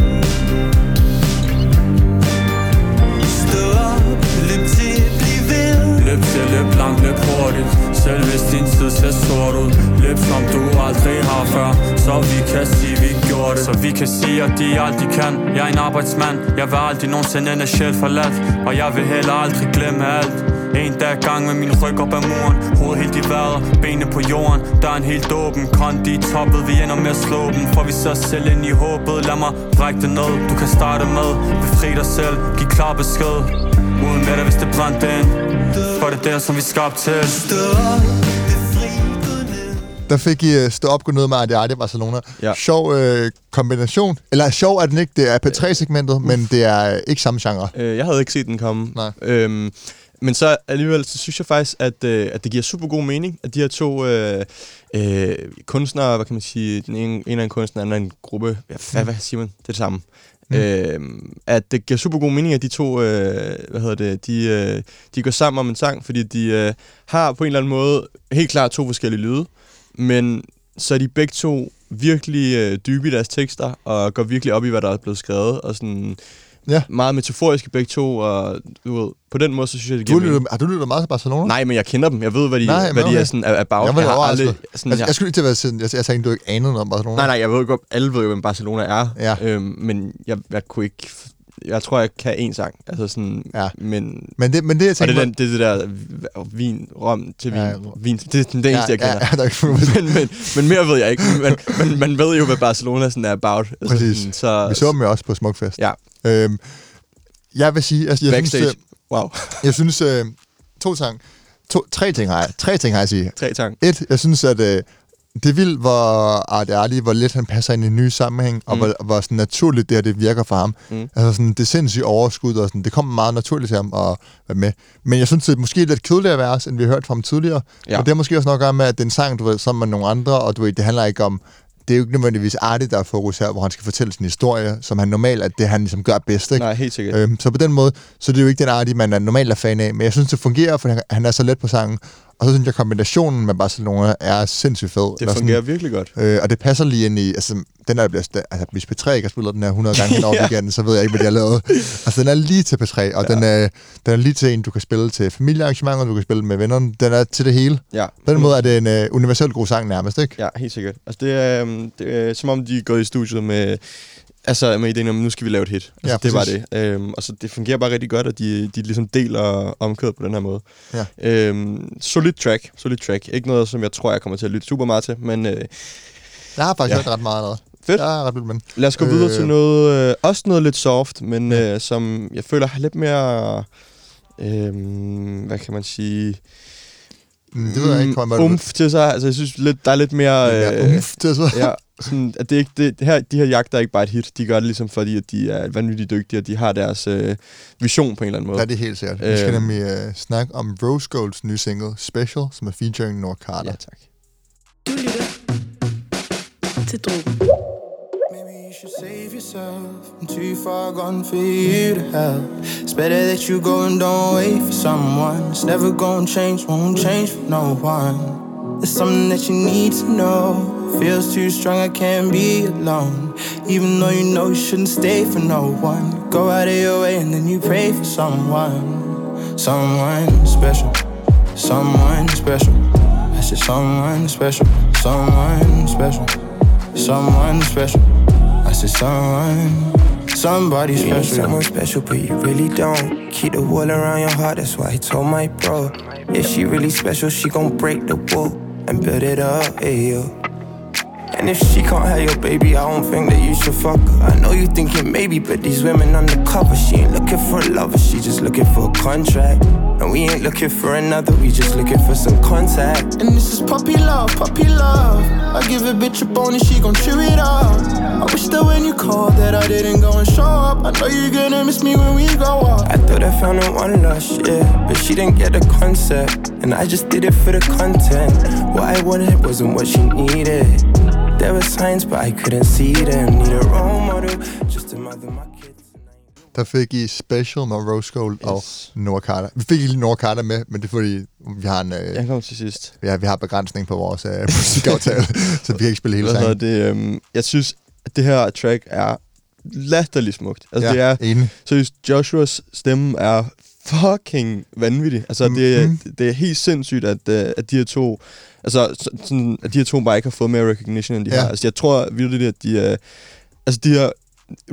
Løb til, løb langt, løb hurtigt Selv hvis din tid ser sort ud. Løb som du aldrig har før. Så vi kan sige, vi gjorde det. Så vi kan sige, at de aldrig kan. Jeg er en arbejdsmand. Jeg vil aldrig nogensinde ende sjæl forladt. Og jeg vil heller aldrig glemme alt. En dag gang med min ryg op ad muren. Hovedet helt i vejret, benene på jorden. Der er en helt åben. Kondi i toppet. Vi ender med at slå dem. For vi ser selv ind i håbet. Lad mig brække det ned. Du kan starte med. Befri dig selv. Giv klar besked. Uden med dig, hvis det brændte ind For det er der, som vi er skabt til Stå Der fik I uh, stå op gå ned med Arte Arte Barcelona. Ja. Sjov uh, kombination. Eller sjov er den ikke, det er P3-segmentet, men det er uh, ikke samme genre. Øh, jeg havde ikke set den komme. Nej. Øhm, men så alligevel, så synes jeg faktisk, at, øh, at det giver super god mening, at de her to øh, øh, kunstnere, hvad kan man sige, den ene, en er en kunstner, den anden er en gruppe, ja, hvad, hvad siger man? Det er det samme. Mm. Øh, at det giver super god mening, at de to, øh, hvad hedder det, de, øh, de går sammen om en sang, fordi de øh, har på en eller anden måde helt klart to forskellige lyde, men så er de begge to virkelig øh, dybe i deres tekster, og går virkelig op i, hvad der er blevet skrevet, og sådan Ja. meget metaforiske begge to, og du ved, på den måde, så synes jeg, det Du giver lytter, mening. har du lyttet meget til Barcelona? Nej, men jeg kender dem. Jeg ved, hvad de, Nej, hvad de okay. er sådan er about. Jeg lidt har overrasket. sådan, Altså, jeg, jeg skulle ikke til at være siden. Jeg, jeg tænkte, du ikke anede noget om Barcelona. Nej, nej, jeg ved godt, alle ved jo, hvem Barcelona er. Ja. Øhm, men jeg, jeg kunne ikke... Jeg tror, jeg kan én sang. Altså sådan... Ja. Men, Men det, men det jeg og tænker... det, er den, det er det der vin, rom til vin. Ja, vin det er den det eneste, jeg ja, kender. ja, der er men, men, men mere ved jeg ikke. Men, men man ved jo, hvad Barcelona sådan er about. Altså Præcis. Sådan, så, Vi så dem jo også på Smukfest. Ja. Øhm, jeg vil sige... Altså, jeg Backstage. Synes, Wow. jeg synes... Øh, to ting. To, tre ting har jeg. Tre ting har jeg at sige. Tre tang. Et, jeg synes, at øh, det er vildt, hvor Arte Arti, hvor lidt han passer ind i en ny sammenhæng, og Mm. hvor, hvor sådan naturligt det her, det virker for ham. Mm. Altså sådan, det sindssygt overskud, og sådan, det kommer meget naturligt til ham at være med. Men jeg synes, det er måske lidt kedeligere vers, end vi har hørt fra ham tidligere. Ja. Og det har måske også noget at gøre med, at det er en sang, du ved, sammen med nogle andre, og du ved, det handler ikke om, det er jo ikke nødvendigvis Arti, der er fokus her, hvor han skal fortælle sin historie, som han normalt er det, han ligesom gør bedst. Ikke? Nej, helt sikkert. Øhm, så på den måde, så det er jo ikke den Arti, man er normalt er fan af, men jeg synes, det fungerer, for han er så let på sangen. Og så synes jeg, at kombinationen med Barcelona er sindssygt fed. Det fungerer virkelig godt. Øh, og det passer lige ind i, altså, den er, bliver, altså, hvis P3 ikke har spillet den her 100 gange over Ja. weekenden, så ved jeg ikke, hvad de har lavet. Altså, den er lige til P3, og ja. den, er, den er lige til en, du kan spille til familiearrangementer, du kan spille med vennerne. Den er til det hele. Ja. På den måde er det en uh, universelt god sang nærmest, ikke? Ja, helt sikkert. Altså, det er, øhm, det er som om, de er gået i studiet med, altså, med ideen om, nu skal vi lave et hit. Altså, Ja, det var det. Øhm, og så det fungerer bare rigtig godt, at de, de ligesom deler omkødet på den her måde. Ja. Øhm, solid track, solid track. Ikke noget, som jeg tror, jeg kommer til at lytte super meget til, men øh, Jeg har faktisk Ja. hørt ret meget allerede. Fedt. Jeg er ret vild med den. lad os gå Øh. videre til noget, øh, også noget lidt soft, men øh, som jeg føler har lidt mere, øh, hvad kan man sige, Mm, det ved jeg ikke, Mm, kommer umf til sig. Altså, jeg synes, lidt, der er lidt mere... Ja, umf til sig. ja, sådan, at det ikke, det, det her, de her jagter er ikke bare et hit. De gør det ligesom, fordi at de er vanvittigt dygtige, og de har deres øh, vision på en eller anden måde. Ja, det er helt sikkert. Vi skal Øhm. nemlig uh, snakke om Rose Golds nye single, Special, som er featuring Nord Carter. Ja, tak. Du lytter til Drogen. Maybe you should save yourself. I'm too far gone for you to help. It's better that you go and don't wait for someone. It's never gonna change, won't change for no one. There's something that you need to know. Feels too strong, I can't be alone. Even though you know you shouldn't stay for no one. Go out of your way and then you pray for someone. Someone special. Someone special. I said someone special. Someone special. Someone special. I said someone. Somebody You need special. someone special, but you really don't. Keep the wall around your heart, that's why I told my bro. If she really special, she gon' break the wall and build it up, yo. And if she can't have your baby, I don't think that you should fuck her. I know you thinking maybe, but these women undercover. She ain't looking for a lover, she just looking for a contract. And we ain't looking for another, we just looking for some contact. And this is puppy love, puppy love. I give a bitch a bone and she gon' chew it up. I wish that when you called that I didn't go and show up. I know you're gonna miss me when we go up. I thought I found her one lush, yeah, but she didn't get the concept, and I just did it for the content. What I wanted wasn't what she needed. There were signs, but I couldn't see them. Need a role model, Der fik I Special med Rose Gold yes. og Yes. Nord Carter. Vi fik lige Nord Carter med, men det er fordi, vi har en... Øh, Jeg kom til sidst. ja, vi har begrænsning på vores øh, musikaftale, så vi kan ikke spille hele sangen. det? Øhm, jeg synes, at det her track er latterligt smukt. Altså, Ja, det er... enig. Seriøst, Joshuas stemme er fucking vanvittig. Altså, det, er, Mhm. det er helt sindssygt, at, øh, at de her to... Altså, så- sådan, at de her to bare ikke har fået mere recognition, end de ja. har. Altså, jeg tror virkelig, at de... Øh, altså, de her...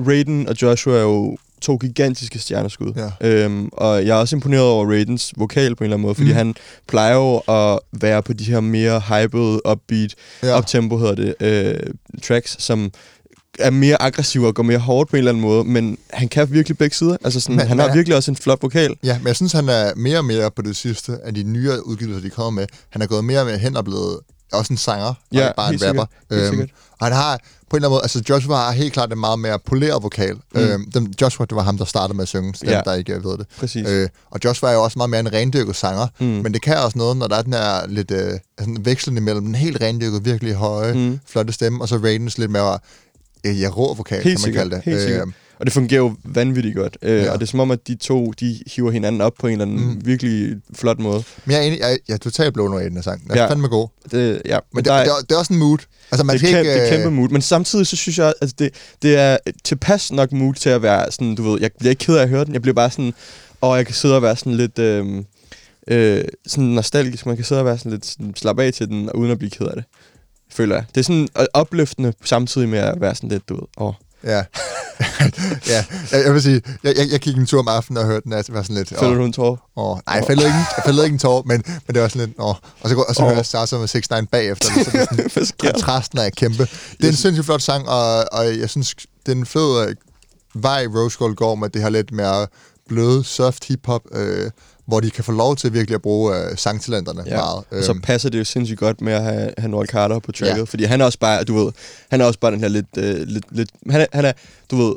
Raiden og Joshua er jo to gigantiske stjerneskud. Ja. Øhm, og jeg er også imponeret over Raidens vokal på en eller anden måde, fordi Mm. han plejer jo at være på de her mere hyped, upbeat, Ja. ja. uptempo hedder det, øh, tracks, som er mere aggressive og går mere hårdt på en eller anden måde, men han kan virkelig begge sider. Altså sådan, Men- han har virkelig også en flot vokal. Ja, men jeg synes, han er mere og mere på det sidste af de nyere udgivelser, de kommer med. Han er gået mere og mere hen og blevet også en sanger, og Ja, ikke bare en rapper. sikkert. Sikkert. og han har på en eller anden måde, altså Joshua har helt klart en meget mere poleret vokal. Mm. Øhm, dem, Joshua, det var ham, der startede med at synge, dem, Ja. der ikke øh, ved det. Præcis. Øh, og Joshua er jo også meget mere en rendyrket sanger, Mm. men det kan også noget, når der er den her lidt øh, sådan vekslende mellem den helt rendyrket, virkelig høje, Mm. flotte stemme, og så Raidens lidt mere øh, ja, rå vokal, Helt kan man sikkert, kalde det. helt sikkert. Øhm, Og det fungerer jo vanvittigt godt. Øh, Ja. Og det er som om, at de to, de hiver hinanden op på en eller anden mm. virkelig flot måde. men jeg er enig, jeg, jeg er totalt blown away i den her sang. Den er Ja. fandme god. Det, ja. Men det, der det, er, det er også en mood. Altså, man det, skal kæmpe, ikke... det er øh, kæmpe mood. Men samtidig så synes jeg, at altså, det, det er tilpas nok mood til at være sådan, du ved, jeg bliver ikke ked af at høre den. Jeg bliver bare sådan, og jeg kan sidde og være sådan lidt... Øh, øh, sådan nostalgisk. Man kan sidde og være sådan lidt sådan, slappe af til den, uden at blive ked af det. Føler jeg. Det er sådan øh, opløftende, samtidig med at være sådan lidt, du ved, åh. Ja. ja, jeg, jeg vil sige, jeg, jeg, jeg gik en tur om aftenen og hørte den, og jeg var sådan lidt... Fælder du en tår? Åh, nej, jeg fældede ikke, jeg fældede ikke en tår, men, men det var sådan lidt... Åh. Og så, går- og så hører jeg Sasa med 6 9 bagefter, så det er sådan, kontrasten er kæmpe. Det er en sindssygt flot sang, og, og jeg synes, det er en fed øh, vej, Rose Gold går med det her lidt mere bløde, soft hip-hop, øh, hvor de kan få lov til virkelig at bruge øh, sangtalenterne Ja. meget. Og så Øhm, passer det jo sindssygt godt med at have, have Noel Carter på tracket, ja. fordi han er også bare, du ved, han er også bare den her lidt, øh, lidt, lidt han, er, han er, du ved,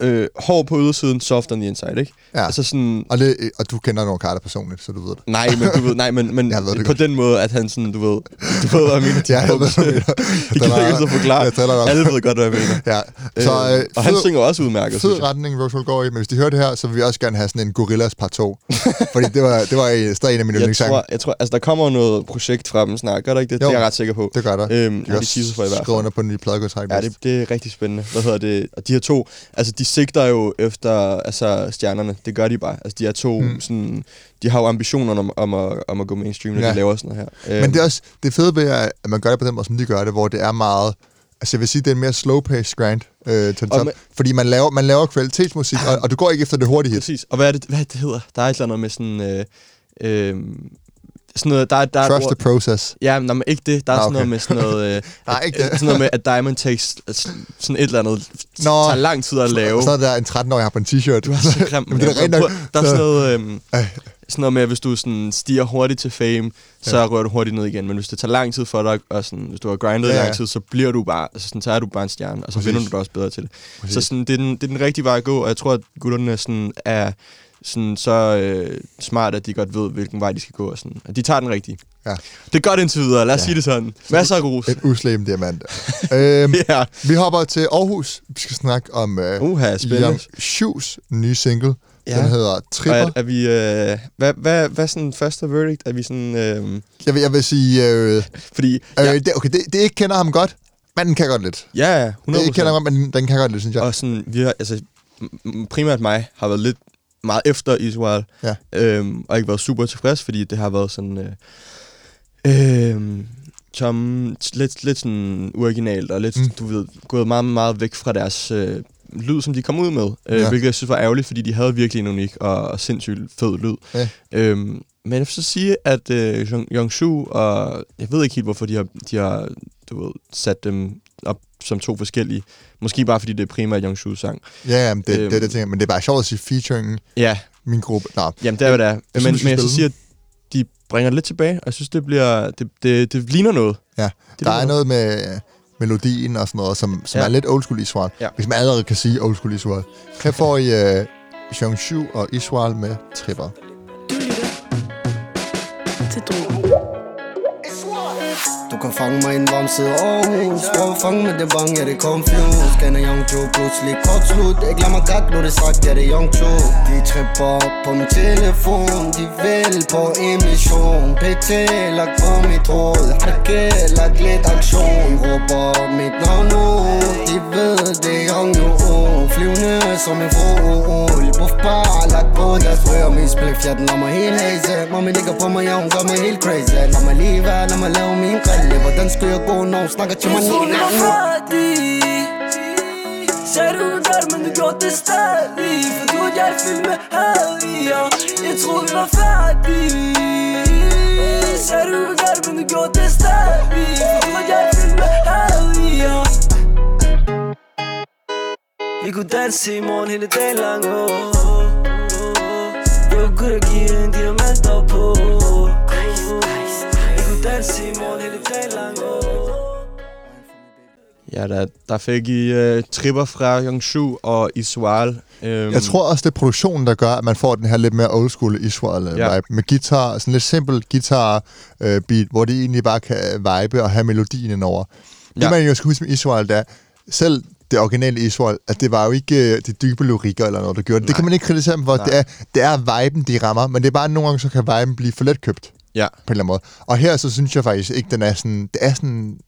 øh, hård på ydersiden, soft on the inside, ikke? Ja. Altså sådan, og, det, og du kender nogle Carter personligt, så du ved det. nej, men du ved, nej, men, men Jeg ved det på godt. den måde, at han sådan, du ved, du ved, hvad jeg mener. Ja, jeg ved, hvad mener. Det kan jeg ikke så forklare. Jeg nok. Alle ved godt, hvad jeg mener. Ja. Så, øh, og han fed- synger også udmærket, Fed jeg. retning, Rose Gold går i, men hvis de hører det her, så vil vi også gerne have sådan en Gorillas par 2. Fordi det var, det var stadig en af mine Jeg yndlingssange. tror, jeg tror, altså der kommer noget projekt fra dem snart, gør der ikke det? Jo, det er jeg ret sikker på. Det gør der. Øhm, de har de for i hvert fald. under på en ny pladekontrakt. Ja, det, det er rigtig spændende. Hvad hedder det? Og de her to, altså de sigter jo efter altså, stjernerne. Det gør de bare. Altså de her to, Mm. sådan, de har jo ambitioner om, om, at, om at gå mainstream, når Ja. de laver sådan noget her. Øhm, Men det er også det fede ved, at man gør det på den måde, som de gør det, hvor det er meget... Altså jeg vil sige, det er en mere slow-paced grind øh, til top. man- Fordi man laver, man laver kvalitetsmusik, og, og du går ikke efter det hurtige hit. Præcis. Og hvad er det, hvad er det, det hedder? Der er et eller andet med sådan... Øh, øh, sådan noget, der, er- der er Trust ord- the process. Ja, men ikke det. Der er Ah, sådan noget med sådan noget... Øh, Nej, ikke det. Sådan noget med, at Diamond takes sådan et eller andet... Nå. tager lang tid at lave. Så er der en 13-årig, har på en t-shirt. Du er så grim. Jamen, det er rent men nok. Der er sådan noget, Ej. sådan noget med, at hvis du sådan stiger hurtigt til fame, så Ja. rører du hurtigt ned igen. Men hvis det tager lang tid for dig, og sådan, hvis du har grindet ja, ja. lang tid, så bliver du bare, altså sådan, så er du bare en stjerne, og så Præcis. vinder du dig også bedre til det. Præcis. Så sådan, det, er den, det er den rigtige vej at gå, og jeg tror, at gutterne sådan, er sådan, så øh, smart, at de godt ved, hvilken vej de skal gå. Og sådan. Og de tager den rigtige. Ja. Det er godt indtil videre, lad os Ja. sige det sådan. Masser af ros. Et uslem diamant. øhm, ja. Vi hopper til Aarhus. Vi skal snakke om uh, Uha. Young Shoes nye single. Ja. Den hedder Og Tripper. er, er vi, øh, hvad, hvad, hvad er sådan første verdict? Er vi sådan... Øh, Jeg vil, jeg vil sige... Øh, fordi... øh, Ja, det, okay, det, det ikke kender ham godt, men den kan godt lidt. ja, ja, 100%. Det ikke kender ham godt, men den kan godt lidt, synes jeg. Og sådan, vi har, altså, primært mig har været lidt meget efter Israel, Ja. øhm, og ikke været super tilfreds, fordi det har været sådan, øh, øh, tom, lidt, lidt sådan uoriginalt, og lidt, Mm. du ved, gået meget, meget væk fra deres øh, lyd, som de kom ud med, øh, Ja. hvilket jeg synes var ærgerligt, fordi de havde virkelig en unik og, sindssygt fed lyd. Ja. Øhm, men jeg vil så sige, at øh, Yongshu, og jeg ved ikke helt, hvorfor de har, de har du ved, sat dem op som to forskellige. Måske bare, fordi det er primært Yongshu sang. Ja, ja, men det, Øhm. det er det, ting. Men det er bare sjovt at sige featuring Ja, min gruppe. Nå, jamen det er, hvad det er. Men, synes, men, jeg skal sige, at de bringer det lidt tilbage, og jeg synes, det bliver, det, det, det ligner noget. ja. Det Der er noget med øh, melodien og sådan noget, som, som Ja. er lidt old school Israel. Ja. Hvis man allerede kan sige old school Israel. Her får I uh, Jean-Shu og Israel med Tripper. Du lytter til Drogen. Du kan fange mig i en varm side Aarhus. Prøv at fange med det bang, ja det er confused. Kender Young Joe, pludselig kort slut. Jeg glemmer godt, nu det sagt, ja det er Young Joe. De tripper op på min telefon. De vil på en mission. PT lagt på mit hoved. Hakke, lagt lidt aktion. Råber mit navn ud. De ved det er Young Joe. Flyvende som en fugl. Buff bare lagt på deres rør. Min spliff, ja den lader mig helt haze. Mommy ligger på mig, ja hun gør mig helt crazy. Lad mig lige være, lad mig lave min alle Hvordan skal jeg gå, når hun snakker til mig Jeg troede, lige det var færdig Sagde du kunne gøre det, men du gjorde det stadig For du og jeg fyldt med had i jer Jeg troede, vi var færdige Sagde du kunne gøre det, men du gjorde det stadig For du og jeg fyldt med had i jer Vi kunne danse i morgen hele dagen lang oh, oh, oh. Jeg kunne give en diamanter på vi kunne danse man sige, mor, det dag lang år Ja, der, der fik I uh, tripper fra Yongshu og Iswal. Um, Jeg tror også, det er produktionen, der gør, at man får den her lidt mere old school Israel vibe. Ja. Med guitar, sådan lidt simpel guitar øh, beat, hvor det egentlig bare kan vibe og have melodien indover. Det Ja. man jo skal huske med Israel, der selv det originale Israel, at det var jo ikke øh, de dybe lyrikker eller noget, der gjorde det. Det kan man ikke kritisere dem for. Nej. Det er, det er viben, de rammer, men det er bare, at nogle gange, så kan viben blive for let købt. Ja. På en eller anden måde. Og her, så synes jeg faktisk ikke, den er sådan... Det er sådan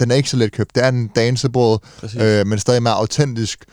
den er ikke så let købt. Det er en danceable, Præcis. øh, men stadig mere autentisk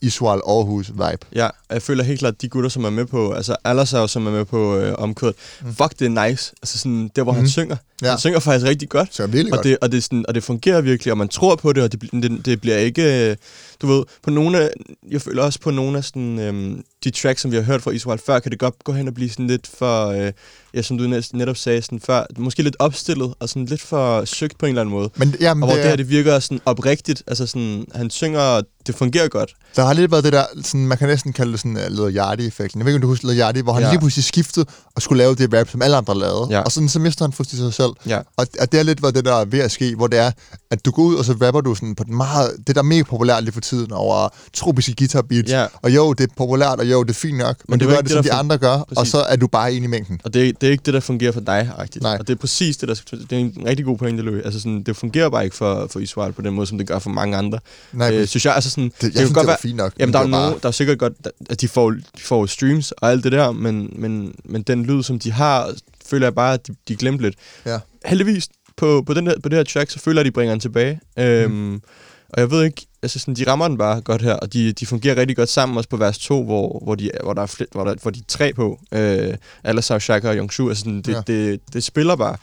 Israel Aarhus vibe. Ja, jeg føler helt klart, at de gutter, som er med på, altså Alassar, som er med på øh, omkvædet, mm. fuck, det er nice. Altså sådan, der hvor mm. han Mhm. synger. Ja. Han synger faktisk rigtig godt. Så virkelig og godt. det, og, det sådan, og det fungerer virkelig, og man tror på det, og det, det, det bliver ikke, øh, du ved, på nogle af, jeg føler også på nogle af sådan, øhm, de tracks, som vi har hørt fra Israel før, kan det godt gå hen og blive sådan lidt for, øh, ja, som du net- netop sagde, sådan før, måske lidt opstillet, og sådan lidt for søgt på en eller anden måde. Men, jamen, og hvor det det, er- her, det virker sådan oprigtigt, altså sådan, han synger, det fungerer godt. Der har lidt været det der, sådan, man kan næsten kalde det sådan uh, Leder Yardi-effekten. Jeg ved ikke, om du husker Leder Yardi, hvor han ja. lige pludselig skiftede og skulle lave det rap, som alle andre lavede. Ja. Og sådan, så mister han fuldstændig sig selv. Ja. Og, og det er lidt, hvad det der er ved at ske, hvor det er, at du går ud, og så rapper du sådan på den meget, det der er mega populært lige for tiden over tropiske guitar beats. Ja. Og jo, det er populært, og jo, det er fint nok, men, Men det du gør det, det, som de andre gør, og Præcis. så er du bare inde i mængden. Og det, er- det er ikke det, der fungerer for dig, rigtigt. Nej. Og det er præcis det, der det er en rigtig god pointe, Louis. Altså sådan, det fungerer bare ikke for, for Israel på den måde, som det gør for mange andre. Nej, øh, synes jeg, altså sådan... Det- jeg kan synes, godt det var være- fint nok, Jamen, men der er, det nogen, bare- der er sikkert godt, at de får, de får streams og alt det der, men, men, men den lyd, som de har, føler jeg bare, at de, de glemte lidt. Ja. Heldigvis, på, på, den her, på det her track, så føler jeg, at de bringer den tilbage. Øhm, Mm. Og jeg ved ikke, altså sådan, de rammer den bare godt her, og de, de fungerer rigtig godt sammen, også på vers 2, hvor, hvor, de, hvor, der er flere, hvor, der, hvor de er tre på. Øh, Alassar, Shaka og Yongshu, altså sådan, det, Ja. ja. det, det spiller bare.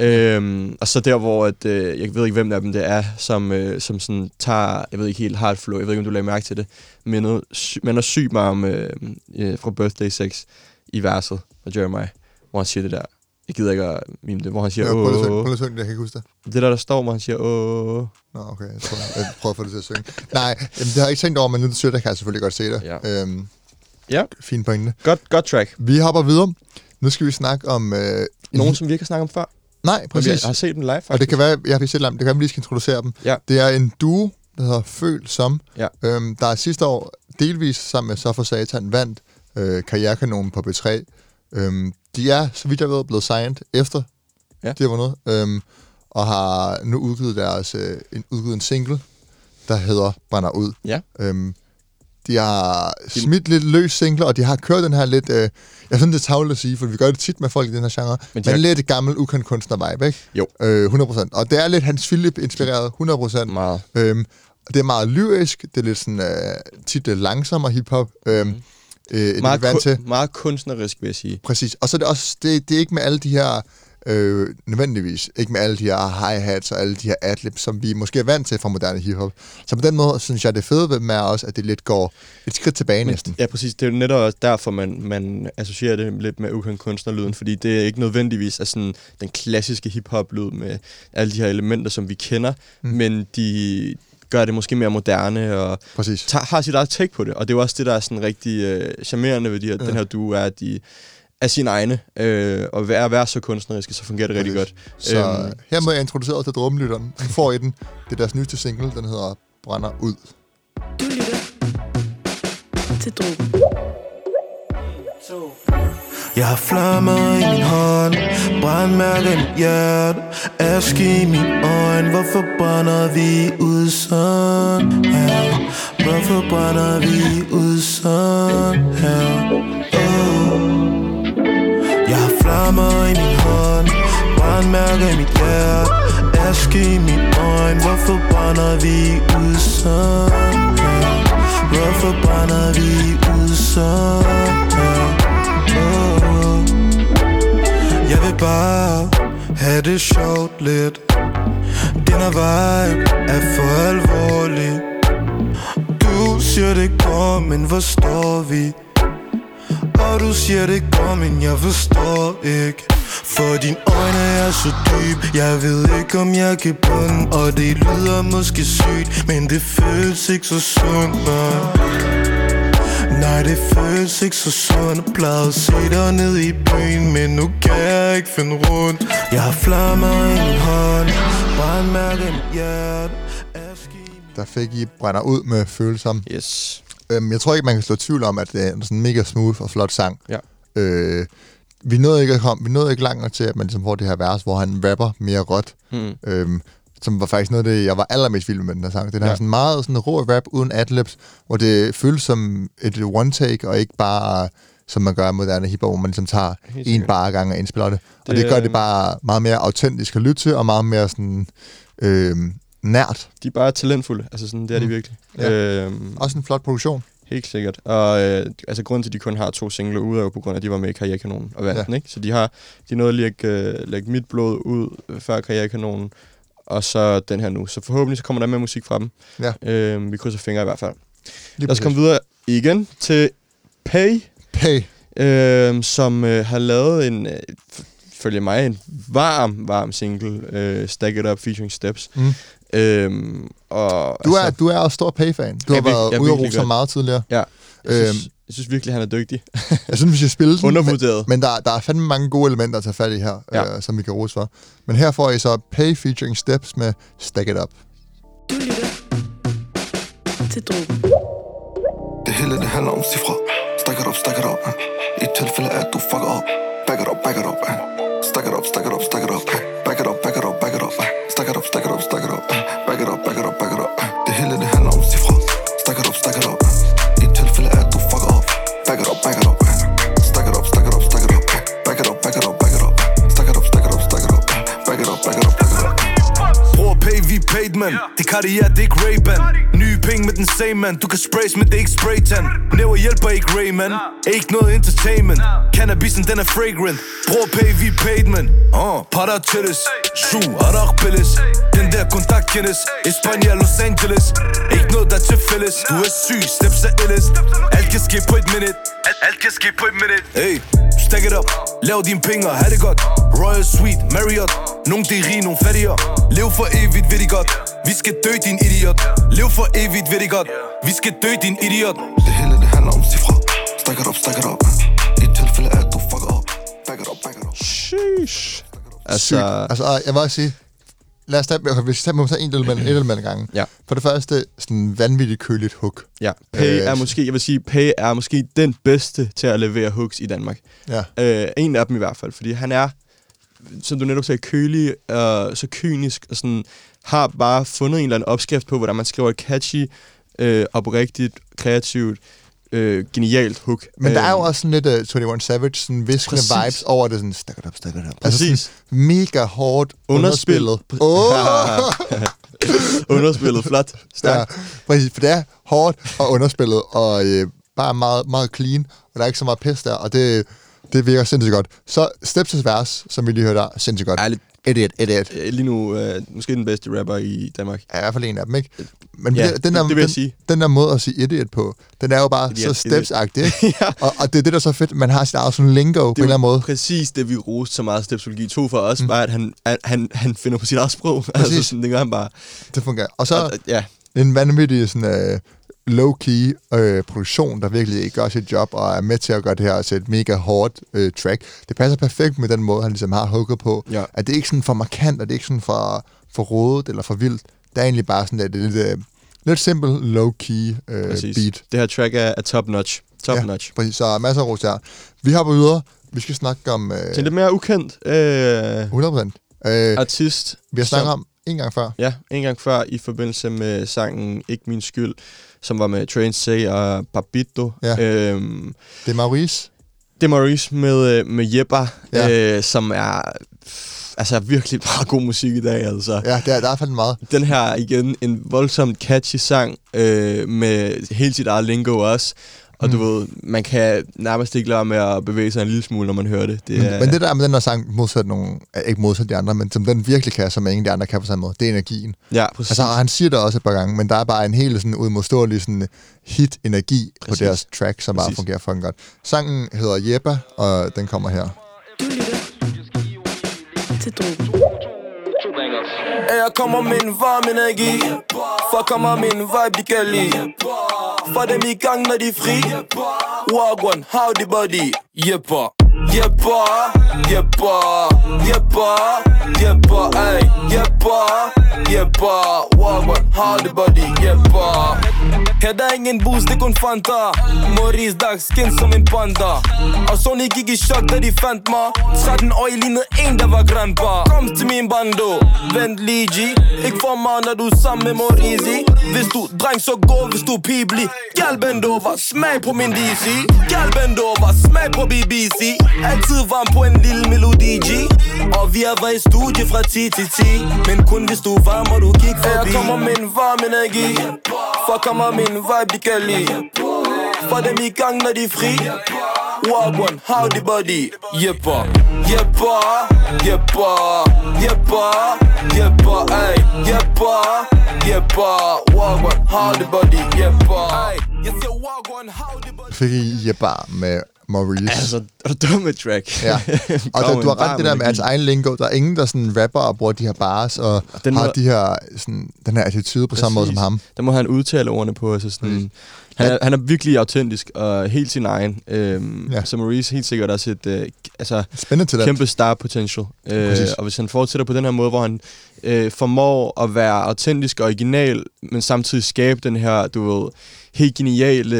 Øhm, og så der, hvor at, øh, jeg ved ikke, hvem af dem det er, som, øh, som sådan tager, jeg ved ikke helt hard flow, jeg ved ikke, om du lagde mærke til det, men noget, sy- man er syg mig om øh, øh, fra Birthday 6 i verset fra Jeremiah, hvor han siger det der, jeg gider ikke at mime det, hvor han siger, at synge, åh, prøv at synge det, jeg kan ikke huske det. det der, der står, hvor han siger, åh, Nå, okay, jeg, tror, jeg prøver at få det til at synge. Nej, jamen, det har jeg ikke tænkt over, men nu du siger det, kan jeg selvfølgelig godt se det. Ja. Øhm, Ja. Fin pointe. Godt, godt track. Vi hopper videre. Nu skal vi snakke om... Øh, Nogen, som vi ikke har snakket om før. Nej, præcis. Vi har set dem live, faktisk. Og det kan være, jeg har set dem, det kan være, vi lige skal introducere dem. Ja. Det er en duo, der hedder Føl Som, Ja. øhm, der er sidste år delvis sammen med Så for Satan vandt øh, Karrierekanonen på B3. Øhm, de er, så vidt jeg ved, blevet signed efter Ja. de har vundet, øhm, og har nu udgivet, deres, øh, en, udgivet en single, der hedder Brænder Ud. Ja. Øhm, de har smidt lidt løs singler, og de har kørt den her lidt... Øh, jeg synes, det er tavligt at sige, for vi gør det tit med folk i den her genre, men, Men har- lidt gammel, ukendt kunstner-vibe, ikke? Jo. Øh, 100%. Og det er lidt Hans Philip-inspireret, 100%. Meget. Øhm, det er meget lyrisk, det er lidt sådan, øh, tit lidt langsommere hiphop. Øhm, øh. Meget, vant til. meget kunstnerisk, vil jeg sige. Præcis. Og så er det også, det, det er ikke med alle de her, øh, nødvendigvis, ikke med alle de her hi-hats og alle de her adlibs, som vi måske er vant til fra moderne hiphop. Så på den måde synes jeg, det fede ved med også, at det lidt går et skridt tilbage næsten. Ja, præcis. Det er jo netop også derfor, man, man associerer det lidt med ukendt kunstnerlyden, fordi det er ikke nødvendigvis er sådan den klassiske hip-hop-lyd med alle de her elementer, som vi kender, mm. men de gør det måske mere moderne og Præcis. tager, har sit eget take på det. Og det er jo også det, der er sådan rigtig øh, charmerende ved de her, Ja. den her duo, er, at de er sine egne, øh, og være, være så kunstneriske, så fungerer det rigtig godt. Så Øhm, her må jeg introducere til drømmelytteren. Nu får I den. Det er deres nyeste single, den hedder Brænder Ud. Du lytter til Drogen. Jeg har flammer i min hånd Brandmærker i mit hjerte Aske i min øjne Hvorfor brænder vi ud sådan her? Hvorfor brænder vi ud sådan her? Oh. Jeg har flammer i min hånd Brandmærker i mit hjerte Aske i min øjne Hvorfor brænder vi ud sådan her? Hvorfor brænder vi ud sådan her? Bare have det sjovt lidt. Den her vibe er for alvorlig. Du siger det går, men hvor står vi? Og du siger det går, men jeg forstår ikke. For din øjne er så dyb Jeg ved ikke om jeg kan bunde. Og det lyder måske sygt Men det føles ikke så sundt, man Nej, det føles ikke så sundt at plade Se dig ned i byen Men nu kan jeg ikke finde rundt Jeg har flammer i min hånd Brandmærker i mit hjerte Der fik I brænder ud med følelser. Yes. Øhm, jeg tror ikke, man kan slå tvivl om, at det er en sådan mega smooth og flot sang. Ja. Øh, vi nåede ikke at komme, vi nåede ikke langt nok til, at man ligesom får det her vers, hvor han rapper mere råt. Mm. Øhm, som var faktisk noget af det, jeg var allermest vild med den her sang. Den har Ja. sådan meget sådan rå rap uden adlibs, hvor det føles som et one take, og ikke bare som man gør i moderne hiphop, hvor man ligesom tager en bare gang og indspiller det. Og Det, det gør det øhm, bare meget mere autentisk at lytte til, og meget mere sådan øhm, nært. De er bare talentfulde, altså sådan, det er de Mm. virkelig. Ja. Øhm, Også en flot produktion. Helt sikkert. Og øh, altså, grunden til, at de kun har to singler ude, er jo på grund af, at de var med i Karrierekanonen og vandt Ja. ja. den, ikke? Så de har de nåede lige at øh, lægge mit blod ud øh, før Karrierekanonen, og så den her nu. Så forhåbentlig så kommer der mere musik fra dem. Ja. Øh, vi krydser fingre i hvert fald. Lige Lad os komme videre igen til Pay. Pay. Øh, som øh, har lavet en, øh, følge mig, en varm, varm single, øh, Stack It Up featuring Steps. Mm. Øhm, og, Du er, du er også stor Pay-fan. Du har været jeg er ude og rose meget tidligere. Ja. Øhm, synes, jeg synes virkelig, han er dygtig. Jeg synes, vi skal spille den. Undervurderet. Men, men der, der er fandme mange gode elementer at tage fat i her, ja. Ja. øh, som vi kan rose for. Men her får I så Pay featuring Steps med Stack It Up. Du lytter til Drogen. Det hele det handler om cifre Stack it up, stack it up I tilfælde af at du fucker op Back it up, back it up Stack it up, stack it up, stack it up Back it up, back it up, back it up Stack it up, stack it up, stack it up Back it up, back it up, back it up Det hele det handler om cifre Stack it up, stack it up up, back it up. Stack it up, stack it up, stack it up. Back it up, back it up, back it up. Stack it up, stack it up, stack it up. Back it up, back it up, back it up. Bror pay, vi er paid, man Det er Cartier, det er ikke Ray-Ban. Nye penge med den same, man Du kan sprays, men det er ikke spraytan Næver hjælper ikke Ray, man Ikke noget entertainment. Cannabisen, den er fragrant. Bror pay, vi er paid, man uh, ah, Para chilles Shu, arak pilles den der kontakt kendes Espanja, Los Angeles. Ikke noget, der er til fælles Du er syg, steps er illes Alt kan ske på et minute Alt kan ske på et minute Hey, stack it up. Lav dine penge og have det godt. Royal Suite, Marriott. Nogle det er rige, nogle fattigere. Lev for evigt, ved de godt. Vi skal dø, din idiot. Lev for evigt, ved de godt. Vi skal dø, din idiot. Det hele det handler om cifre. Stack it up, stack it up. I tilfælde af at du fucker op. Back it up, back it up. Sheesh. Altså, altså jeg vil også sige, lad os tage, okay, hvis vi tager, må vi tage en element, et element ad gangen. Ja. For det første, sådan vanvittigt køligt hook. Ja, Pay Øh, er måske, jeg vil sige, Pay er måske den bedste til at levere hooks i Danmark. Ja. Øh, en af dem i hvert fald, fordi han er, som du netop sagde, kølig og så kynisk, og sådan, har bare fundet en eller anden opskrift på, hvordan man skriver et catchy, øh, oprigtigt, kreativt, øh, genialt hook. Men der er jo Øh, også sådan lidt uh, 21 Savage, sådan viskende Præcis. vibes over det, sådan stack it up, stack it up. Præcis. Altså sådan mega hårdt Underspillet. underspillet. Underspillet, flot. Stærkt. Ja, præcis, for det er hårdt og underspillet, og øh, bare meget, meget clean, og der er ikke så meget pis der, og det, det virker sindssygt godt. Så Steps' vers, som vi lige hørte, er sindssygt godt. Ærligt. Idiot, idiot. Øh, Lige nu, øh, måske den bedste rapper i Danmark. Ja, i hvert fald en af dem, ikke? Men Ja, det, den, der, det- det vil den, sige. den der måde at sige idiot på, den er jo bare Idiot, så steps-agtig, ja. og, og det er det, der er så fedt. Man har sit eget sådan lingo på en Det eller er anden måde. præcis det, vi roste så meget Stepsologi 2 for os, mm. var, at han, han- han, finder på sit eget sprog. altså, sådan, det gør han bare. Det fungerer. Og så Og, ja. en vanvittig sådan, uh, low-key øh, produktion, der virkelig gør sit job og er med til at gøre det her til et mega hårdt øh, track. Det passer perfekt med den måde, han ligesom har hooket på. Ja. At det er ikke sådan for markant, og det er ikke sådan for, for rodet eller for vildt. Det er egentlig bare sådan, er lidt, øh, lidt simpel, low-key øh, Præcis. beat. Det her track er, er top notch. Top ja. Præcis, så masser af ros der. Vi hopper videre. Vi skal snakke om... Øh, Til lidt mere ukendt øh, 100%. Øh, artist. vi har snakket som- om en gang før. Ja, en gang før i forbindelse med sangen Ikke Min Skyld, som var med Train Say og Babito. Ja. Øhm, Det er Maurice. det er Maurice med, øh, med Jepper, Ja. øh, som er altså virkelig bare god musik i dag. Altså. Ja, der, der er fandme meget. Den her er igen en voldsomt catchy sang øh, med helt sit eget lingo også. Og du Mm. ved, man kan nærmest ikke lade med at bevæge sig en lille smule, når man hører det. det Men, er, men det der med den her sang, modsat nogle, er ikke modsat de andre, men som den virkelig kan, som ingen de andre kan på samme måde, det er energien. Ja, præcis. Altså, han siger det også et par gange, men der er bare en helt sådan udmodståelig sådan hit-energi på deres track, som bare Præcis. fungerer fucking godt. Sangen hedder Jeppa, og den kommer her. Du lytter til Drogen. Jeg kommer med en varm energi. For kommer med en vibe, de kan lide. For dem i gang, når de er fri. Wagwan, howdy buddy Jepper Jepper Jepper Jepper Jepper Ay Jepper Jepper Wagwan, howdy buddy Jepper Her der er ingen boost, det er kun Fanta Maurice Dag, skin som en panda. Og Sony gik i chok, da de fandt mig 13 år, øje lignede en, der var grandpa Kom til min bando, vent lige G Ikke for mig, når du er sammen med Maurizi Hvis du dreng, så gå, hvis du pibli Gal bend smag på min DC Gal bend smag på BBC Altid varm på en lille melodi G. Og vi har været i studie fra 10 til 10 Men kun hvis du er varm, og du kigge forbi. Jeg kommer med en varm energi. Fucker mig min vibe, de kan lide. For dem i gang, når de er fri. Wagwan, howdy buddy Jepper, jepper, jepper, jepper, jepper, ay. Jepper, jepper, wagwan, howdy buddy Jepper, ay. Jeg siger wagwan, howdy buddy Fik I Jabbar med Maurice. Altså, er du dum med track? Ja, og der, du har ret det der med hans egen lingo. Der er ingen, der sådan rapper og bruger de her bars, og den den har måde- de her, sådan, den her attitude på samme måde som Præcis. ham. Der må han udtale ordene på. Altså sådan, han, er, han er virkelig autentisk og helt sin egen. Øhm, ja. Så Maurice helt sikkert også et øh, altså, Spændende kæmpe star potential. Øh, Præcis. og hvis han fortsætter på den her måde, hvor han øh, formår at være autentisk og original, men samtidig skabe den her, du ved, helt geniale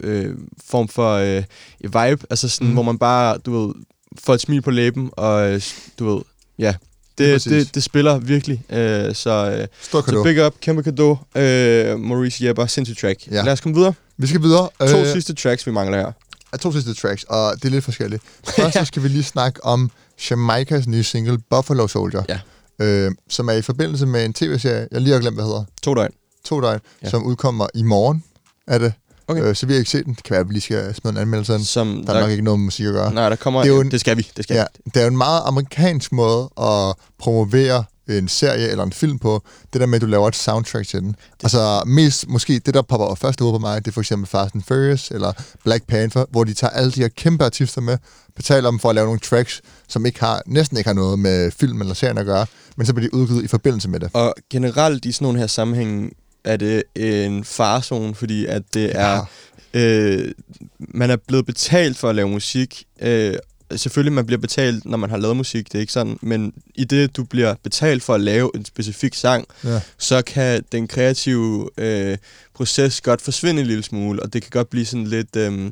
øh, form for øh, vibe, altså sådan, mm. hvor man bare, du ved, får et smil på læben, og øh, du ved, ja, det, Præcis. det, det spiller virkelig. Øh, så, øh, så big up, kæmpe kado, øh, Maurice Jepper, sindssygt track. Ja. Lad os komme videre. Vi skal videre. To Øh, sidste tracks, vi mangler her. er to sidste tracks, og det er lidt forskelligt. Først så skal vi lige snakke om Jamaikas nye single, Buffalo Soldier, ja. øh, som er i forbindelse med en tv-serie, jeg lige har glemt, hvad hedder. To døgn. To døgn, ja. som udkommer i morgen, er det. Okay. Øh, så vi har ikke set den. Det kan være, at vi lige skal smide en anmeldelse ind. Som der er nok ikke noget med musik at gøre. Nej, der kommer, Det er jo en, det skal vi, det skal ja, vi. det er jo en meget amerikansk måde at promovere en serie eller en film på, det der med, at du laver et soundtrack til den. Det. Altså mest, måske det, der popper først ud på mig, det er for eksempel Fast and Furious eller Black Panther, hvor de tager alle de her kæmpe artister med, betaler dem for at lave nogle tracks, som ikke har, næsten ikke har noget med film eller serien at gøre, men så bliver de udgivet i forbindelse med det. Og generelt i sådan nogle her sammenhæng er det en farzone, fordi at det er... Øh, man er blevet betalt for at lave musik. Øh, selvfølgelig, man bliver betalt, når man har lavet musik, det er ikke sådan, men i det, du bliver betalt for at lave en specifik sang, Ja. så kan den kreative øh, proces godt forsvinde en lille smule, og det kan godt blive sådan lidt, øh,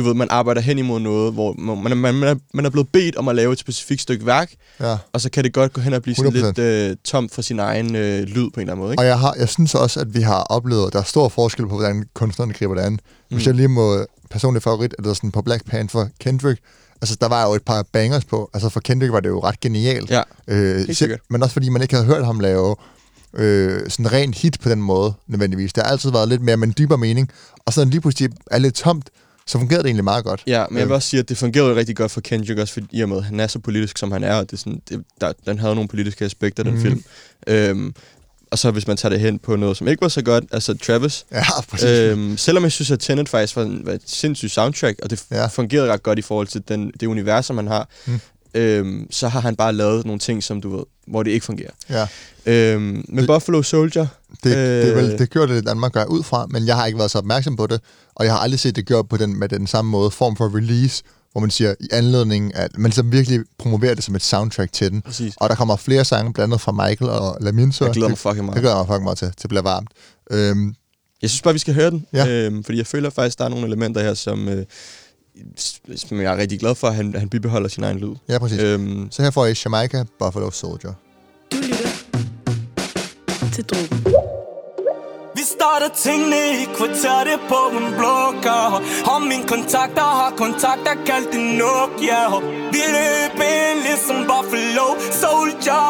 du ved, man arbejder hen imod noget, hvor man, man, man, er, man er blevet bedt om at lave et specifikt stykke værk, Ja. og så kan det godt gå hen og blive sådan 100%. lidt øh, tomt for sin egen øh, lyd på en eller anden måde, ikke? Og jeg, har, jeg synes også, at vi har oplevet, at der er stor forskel på, hvordan kunstnerne griber det an. Hvis Mm. jeg lige må personlig favorit, eller sådan på Black Panther, Kendrick, altså der var jo et par bangers på. Altså for Kendrick var det jo ret genialt. Ja, øh, selv-. Men også fordi man ikke havde hørt ham lave øh, sådan ren hit på den måde, nødvendigvis. Der har altid været lidt mere med en dybere mening. Og så når den lige pludselig er lidt tomt, så fungerede det egentlig meget godt. Ja, men jeg Øh, vil også sige, at det fungerede rigtig godt for Kendrick også, fordi i og med, han er så politisk, som han er, og det er sådan, det, der, den havde nogle politiske aspekter, den Mhm. film. Øhm, og så hvis man tager det hen på noget, som ikke var så godt, altså Travis. Ja, præcis. Øhm, selvom jeg synes, at Tenet faktisk var, en, var et sindssygt soundtrack, og det ja. fungerede ret godt i forhold til den, det univers, som han har, Mm. Øhm, så har han bare lavet nogle ting, som du ved, hvor det ikke fungerer. Ja. Øhm, men Buffalo Soldier... Det, øh, det, vel, det gjorde det i Danmark gør ud fra, men jeg har ikke været så opmærksom på det, og jeg har aldrig set det gjort på den, med den samme måde, form for release, hvor man siger i anledning, at man ligesom virkelig promoverer det som et soundtrack til den. Præcis. Og der kommer flere sange, blandt andet fra Michael og Lamin. Jeg glæder mig fucking meget. Det glæder mig fucking meget til. Det bliver varmt. Øhm, Jeg synes bare, vi skal høre den, Ja. øhm, fordi jeg føler faktisk, der er nogle elementer her, som, øh, som jeg er rigtig glad for, at han, han bibeholder sin egen lyd. ja, præcis. Øhm, så her får I Jamaica Buffalo Soldier. til drogen. Starter tingene i kvarteret på en blokker Og mine kontakter har kontakter kaldt det Nokia Vi løb ind ligesom Buffalo Soldier.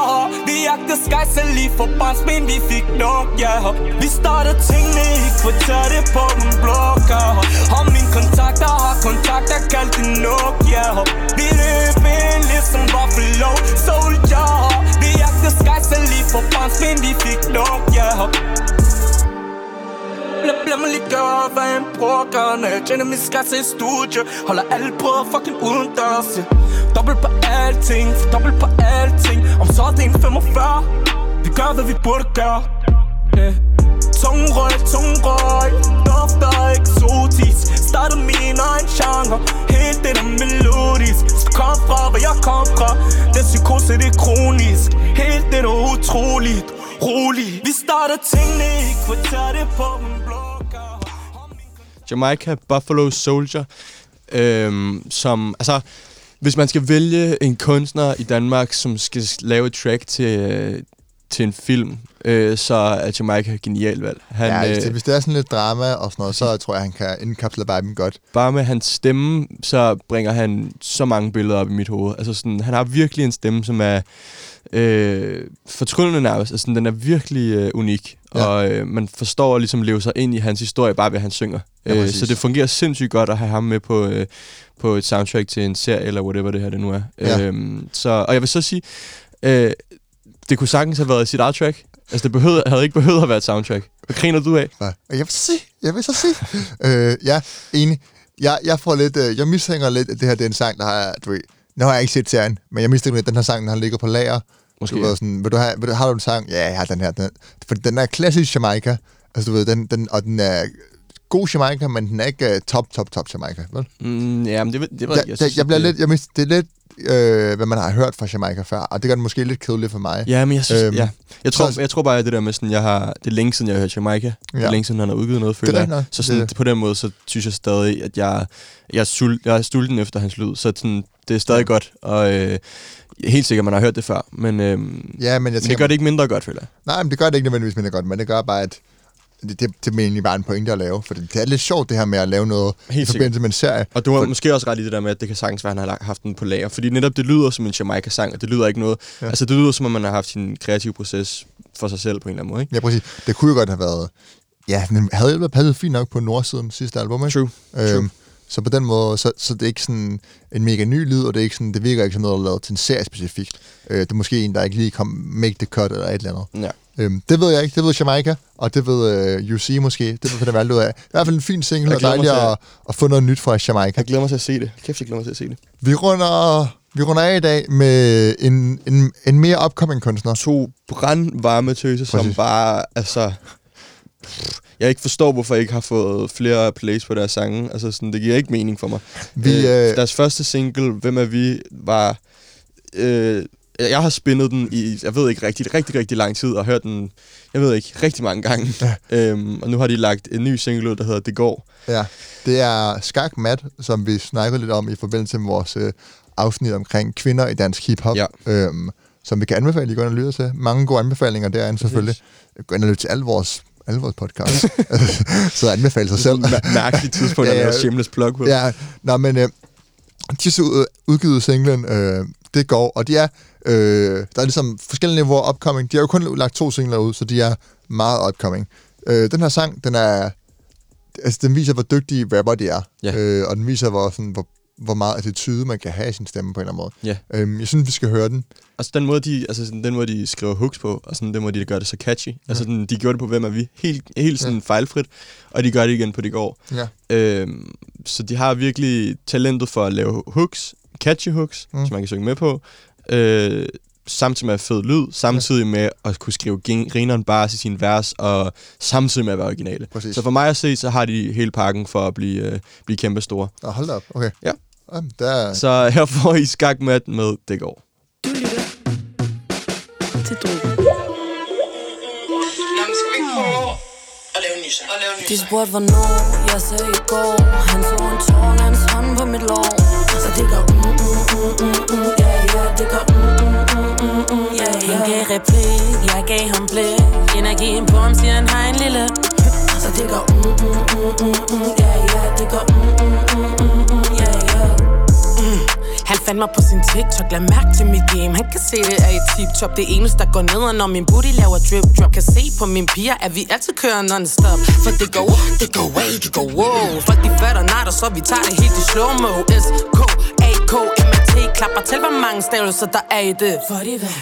Vi jagter skejser lige for barnsben, vi fik nok, ja. Vi starter tingene i kvarteret på en blokker Og mine kontakter har kontakter kaldt det Nokia Vi løb ind ligesom Buffalo Soldier. Vi jagter skejser lige for barnsben, vi fik nok, ja. Lad, lad mig lige gøre, hvad en bruger gør Når jeg tjener min skat til studie. Holder alle på fucking uden dørs ja. Dobbelt på alting, for dobbelt på alting. Om så er det en 45 Vi gør, hvad vi burde gøre. Yeah. Tung røg, tung røg Dufter eksotisk. Starter min egen genre. Helt det der melodisk. Så kom fra, hvor jeg kom fra. Den psykose, det er kronisk. Helt det der utroligt. Rolig Vi starter tingene i kvarteret på dem. Jamaica Buffalo Soldier, øhm, som, altså, hvis man skal vælge en kunstner i Danmark, som skal lave et track til, øh, til en film, øh, så er Jamaica genial valg. Han, ja, hvis det, hvis det er sådan lidt drama og sådan noget, så tror jeg, han kan indkapsle viben godt. Bare med hans stemme, så bringer han så mange billeder op i mit hoved. Altså sådan, han har virkelig en stemme, som er øh, fortryllende nærmest. Altså, den er virkelig øh, unik, ja. og øh, man forstår at ligesom leve sig ind i hans historie, bare ved at han synger. Ja, øh, så det fungerer sindssygt godt at have ham med på, øh, på et soundtrack til en serie, eller whatever det her det nu er. Ja. Øhm, så, og jeg vil så sige, øh, det kunne sagtens have været sit art track. Altså, det behøvede, havde ikke behøvet at være et soundtrack. Hvad griner du af? Ja. Jeg vil så sige, jeg vil så sige. øh, ja, enig. Jeg, jeg får lidt, øh, jeg mistænker lidt, at det her det er en sang, der har, du ved, nu har jeg ikke set serien, men jeg mistænker lidt, at den her sang, den har ligger på lager. Måske. Du ved, sådan, vil du have, vil du, har du en sang? Ja, jeg har den her. Den, for den er klassisk Jamaica. Altså, du ved, den, den, og den er god Jamaica, men den er ikke uh, top, top, top Jamaica, vel? Mm, ja, men det, det var, jeg, jeg, synes, jeg bliver det... lidt, jeg mist, det er lidt, øh, hvad man har hørt fra Jamaica før, og det gør det måske lidt kedeligt for mig. Ja, men jeg synes, øhm, ja. Jeg tror, så, jeg tror bare, at det der med sådan, jeg har, det er længe siden, jeg har hørt Jamaica. Ja. Det er længe siden, han har udgivet noget, føler det jeg. Så sådan, det. på den måde, så synes jeg stadig, at jeg, jeg, er, sul, jeg er stulten efter hans lyd, så sådan, det er stadig ja. godt, og øh, helt sikkert, man har hørt det før, men, øh, ja, men, jeg tænker, men det gør det ikke mindre godt, føler jeg. Nej, men det gør det ikke nødvendigvis mindre godt, men det gør bare, at det, det, det er egentlig bare en pointe at lave, for det, det er lidt sjovt det her med at lave noget Helt i forbindelse med en serie. Og du har for, måske også ret i det der med, at det kan sagtens være, at han har haft den på lager, fordi netop det lyder som en Jamaica-sang, og det lyder ikke noget, ja. altså det lyder som, om man har haft sin kreative proces for sig selv på en eller anden måde, ikke? Ja, præcis. Det kunne jo godt have været, ja, den havde jo passet fint nok på Nordsiden sidste album, ikke? True. Øhm, True. Så på den måde, så, så det er ikke sådan en mega ny lyd, og det, er ikke sådan, det virker ikke som noget, der er lavet til en serie specifikt. Øh, det er måske en, der ikke lige kom make the cut eller et eller andet. Ja. Øhm, det ved jeg ikke. Det ved Jamaica, og det ved øh, UC måske. Det ved Peter ud af. I hvert fald en fin single, og dejligt at, at få noget nyt fra Jamaica. Jeg glæder mig til at se det. Kæft, jeg glæder mig til at se det. Vi runder, vi runder af i dag med en, en, en mere upcoming kunstner. To brandvarme tøser, som bare, altså... Jeg ikke forstår, hvorfor jeg ikke har fået flere plays på deres sange. Altså, sådan, det giver ikke mening for mig. Vi, øh, deres første single, Hvem er vi, var... Øh, jeg har spinnet den i, jeg ved ikke rigtig, rigtig, rigtig lang tid, og hørt den, jeg ved ikke, rigtig mange gange. Ja. Øhm, og nu har de lagt en ny single ud, der hedder Det går. Ja, det er Skak Mat, som vi snakkede lidt om i forbindelse med vores øh, afsnit omkring kvinder i dansk hiphop. Ja. Øhm, som vi kan anbefale, at I går ind og lytter til. Mange gode anbefalinger derinde selvfølgelig. Gå ind og lytte til alle vores alle vores podcasts. så anbefale sig selv. Mærkeligt tidspunkt, at ja, ja, shameless plug på. Ja, nå, men øh, de så udgivet singlen, øh, det går, og de er, øh, der er ligesom forskellige niveauer upcoming. De har jo kun lagt to singler ud, så de er meget upcoming. Øh, den her sang, den er, altså den viser, hvor dygtige rapper de er, ja. øh, og den viser, hvor, sådan, hvor, hvor meget attitude man kan have i sin stemme på en eller anden måde. Ja. Øhm, jeg synes, vi skal høre den. Altså den måde, de, altså, sådan, den måde, de skriver hooks på, og sådan, den måde, de gør det så catchy. Ja. Altså sådan, de gjorde det på Hvem er vi? Helt, helt sådan ja. fejlfrit, og de gør det igen på Det går. Ja. Øhm, så de har virkelig talentet for at lave hooks, catchy hooks, mm. som man kan synge med på, øh, samtidig med fed lyd, samtidig med at kunne skrive grineren bare i sin vers, og samtidig med at være originale. Præcis. Så for mig at se, så har de hele pakken for at blive, øh, blive kæmpe store. Og hold op, okay. Ja. Jamen, der... Så her får I skakmat med Det går. Du lytter til Drogen. De spurgte hvornår, jeg sagde i går Han tog en tårn, hans hånd på mit lår Så det går mm, mm, mm, mm, mm, ja, ja, det går mm, mm, mm, mm, mm, ja, ja Han gav replik, jeg gav ham blik Energien på ham, siger han har en lille Så det går mm, mm, mm, mm, mm, ja, ja, det går mm, mm, mm, mm, mm, mm. Han fandt mig på sin TikTok, lad mærke til mit game. Han kan se det er i tip-top. Det eneste der går ned, når min booty laver drip drop. Kan se på min piger, at vi altid kører non-stop. For det går, det går way, det går wow. Folk de fatter natter, så vi tager det helt i slow-mo. S-K, M-A-T Klapper til, hvor mange stavelser der er i det.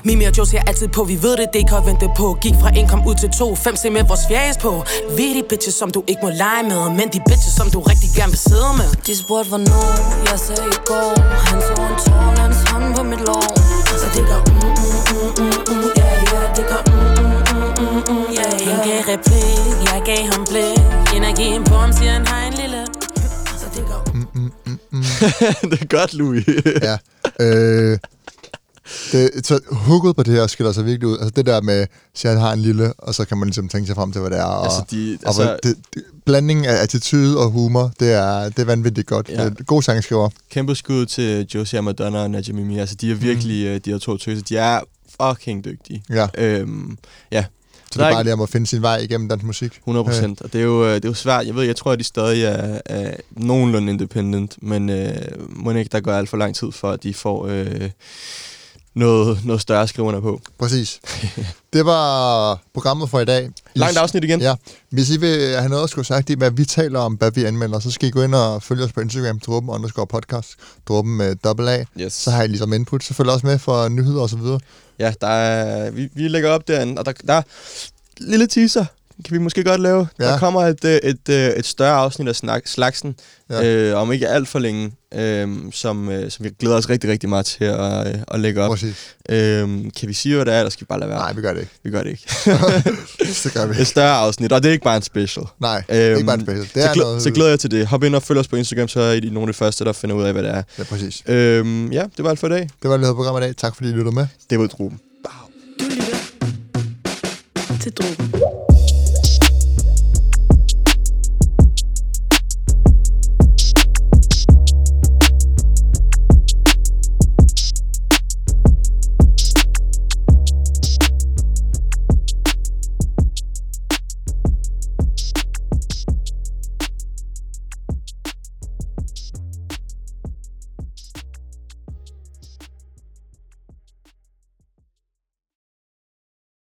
Mimi og Joe siger altid på, vi ved det, det kan vente på. Gik fra en kom ud til to, fem se med vores fjæs på. Vi er de bitches, som du ikke må lege med Men de bitches, som du rigtig gerne vil sidde med. De spurgte hvornår, jeg sagde i går. Han tog en tårn, hans hånd på mit lår. Så det går mm, mm, mm, mm, mm, ja, ja, det går mm, mm, mm, mm, mm, ja, ja. Han gav replik, jeg gav ham blik. Energien på ham siger han har en lille går det er godt, Louis. ja. Øh, det, så hooket på det her skiller sig virkelig ud. Altså det der med, at han har en lille, og så kan man ligesom tænke sig frem til, hvad det er. Og, Altså, de- og altså- hvad- det, det, blandingen af attitude og humor, det er, det er vanvittigt godt. Ja. Det er god sangskriver. Kæmpe skud til Josie Madonna og Mimi. Altså, de er virkelig, mm. de her to tøser, de er fucking dygtige. Ja. Øhm, ja. Så det er bare lige om at finde sin vej igennem dansk musik. 100 procent. Og det er, jo, øh, det er jo svært. Jeg ved, jeg tror, at de stadig er, er nogenlunde independent, men øh, må ikke, der går alt for lang tid for, at de får øh, noget, noget større skriverne på. Præcis. det var programmet for i dag. Langt afsnit igen. Ja. Hvis I vil have noget at skulle sagt i, hvad vi taler om, hvad vi anmelder, så skal I gå ind og følge os på Instagram, dråben underscore podcast, dråben med dobbelt A. Yes. Så har I ligesom input. Så følg også med for nyheder og så videre. Ja, der er, vi, vi lægger op derinde, og der, der er lille teaser, kan vi måske godt lave. Ja. Der kommer et, øh, et, et, et større afsnit af snak, slagsen, Ja. øh, om ikke alt for længe, øh, som, øh, som vi glæder os rigtig, rigtig meget til at, øh, at lægge op. Præcis. Øh, kan vi sige, hvad det er, eller skal vi bare lade være? Nej, vi gør det ikke. Vi gør det ikke. det gør vi Et større afsnit, og det er ikke bare en special. Nej, det er ikke bare en special. Det så, er glæ- noget- så glæder jeg til det. Hop ind og følg os på Instagram, så er I nogle af de første, der finder ud af, hvad det er. Ja, præcis. Øhm, ja, det var alt for i dag. Det var det, programmet i dag. Tak fordi I lyttede med. Det var Druben. til drogen.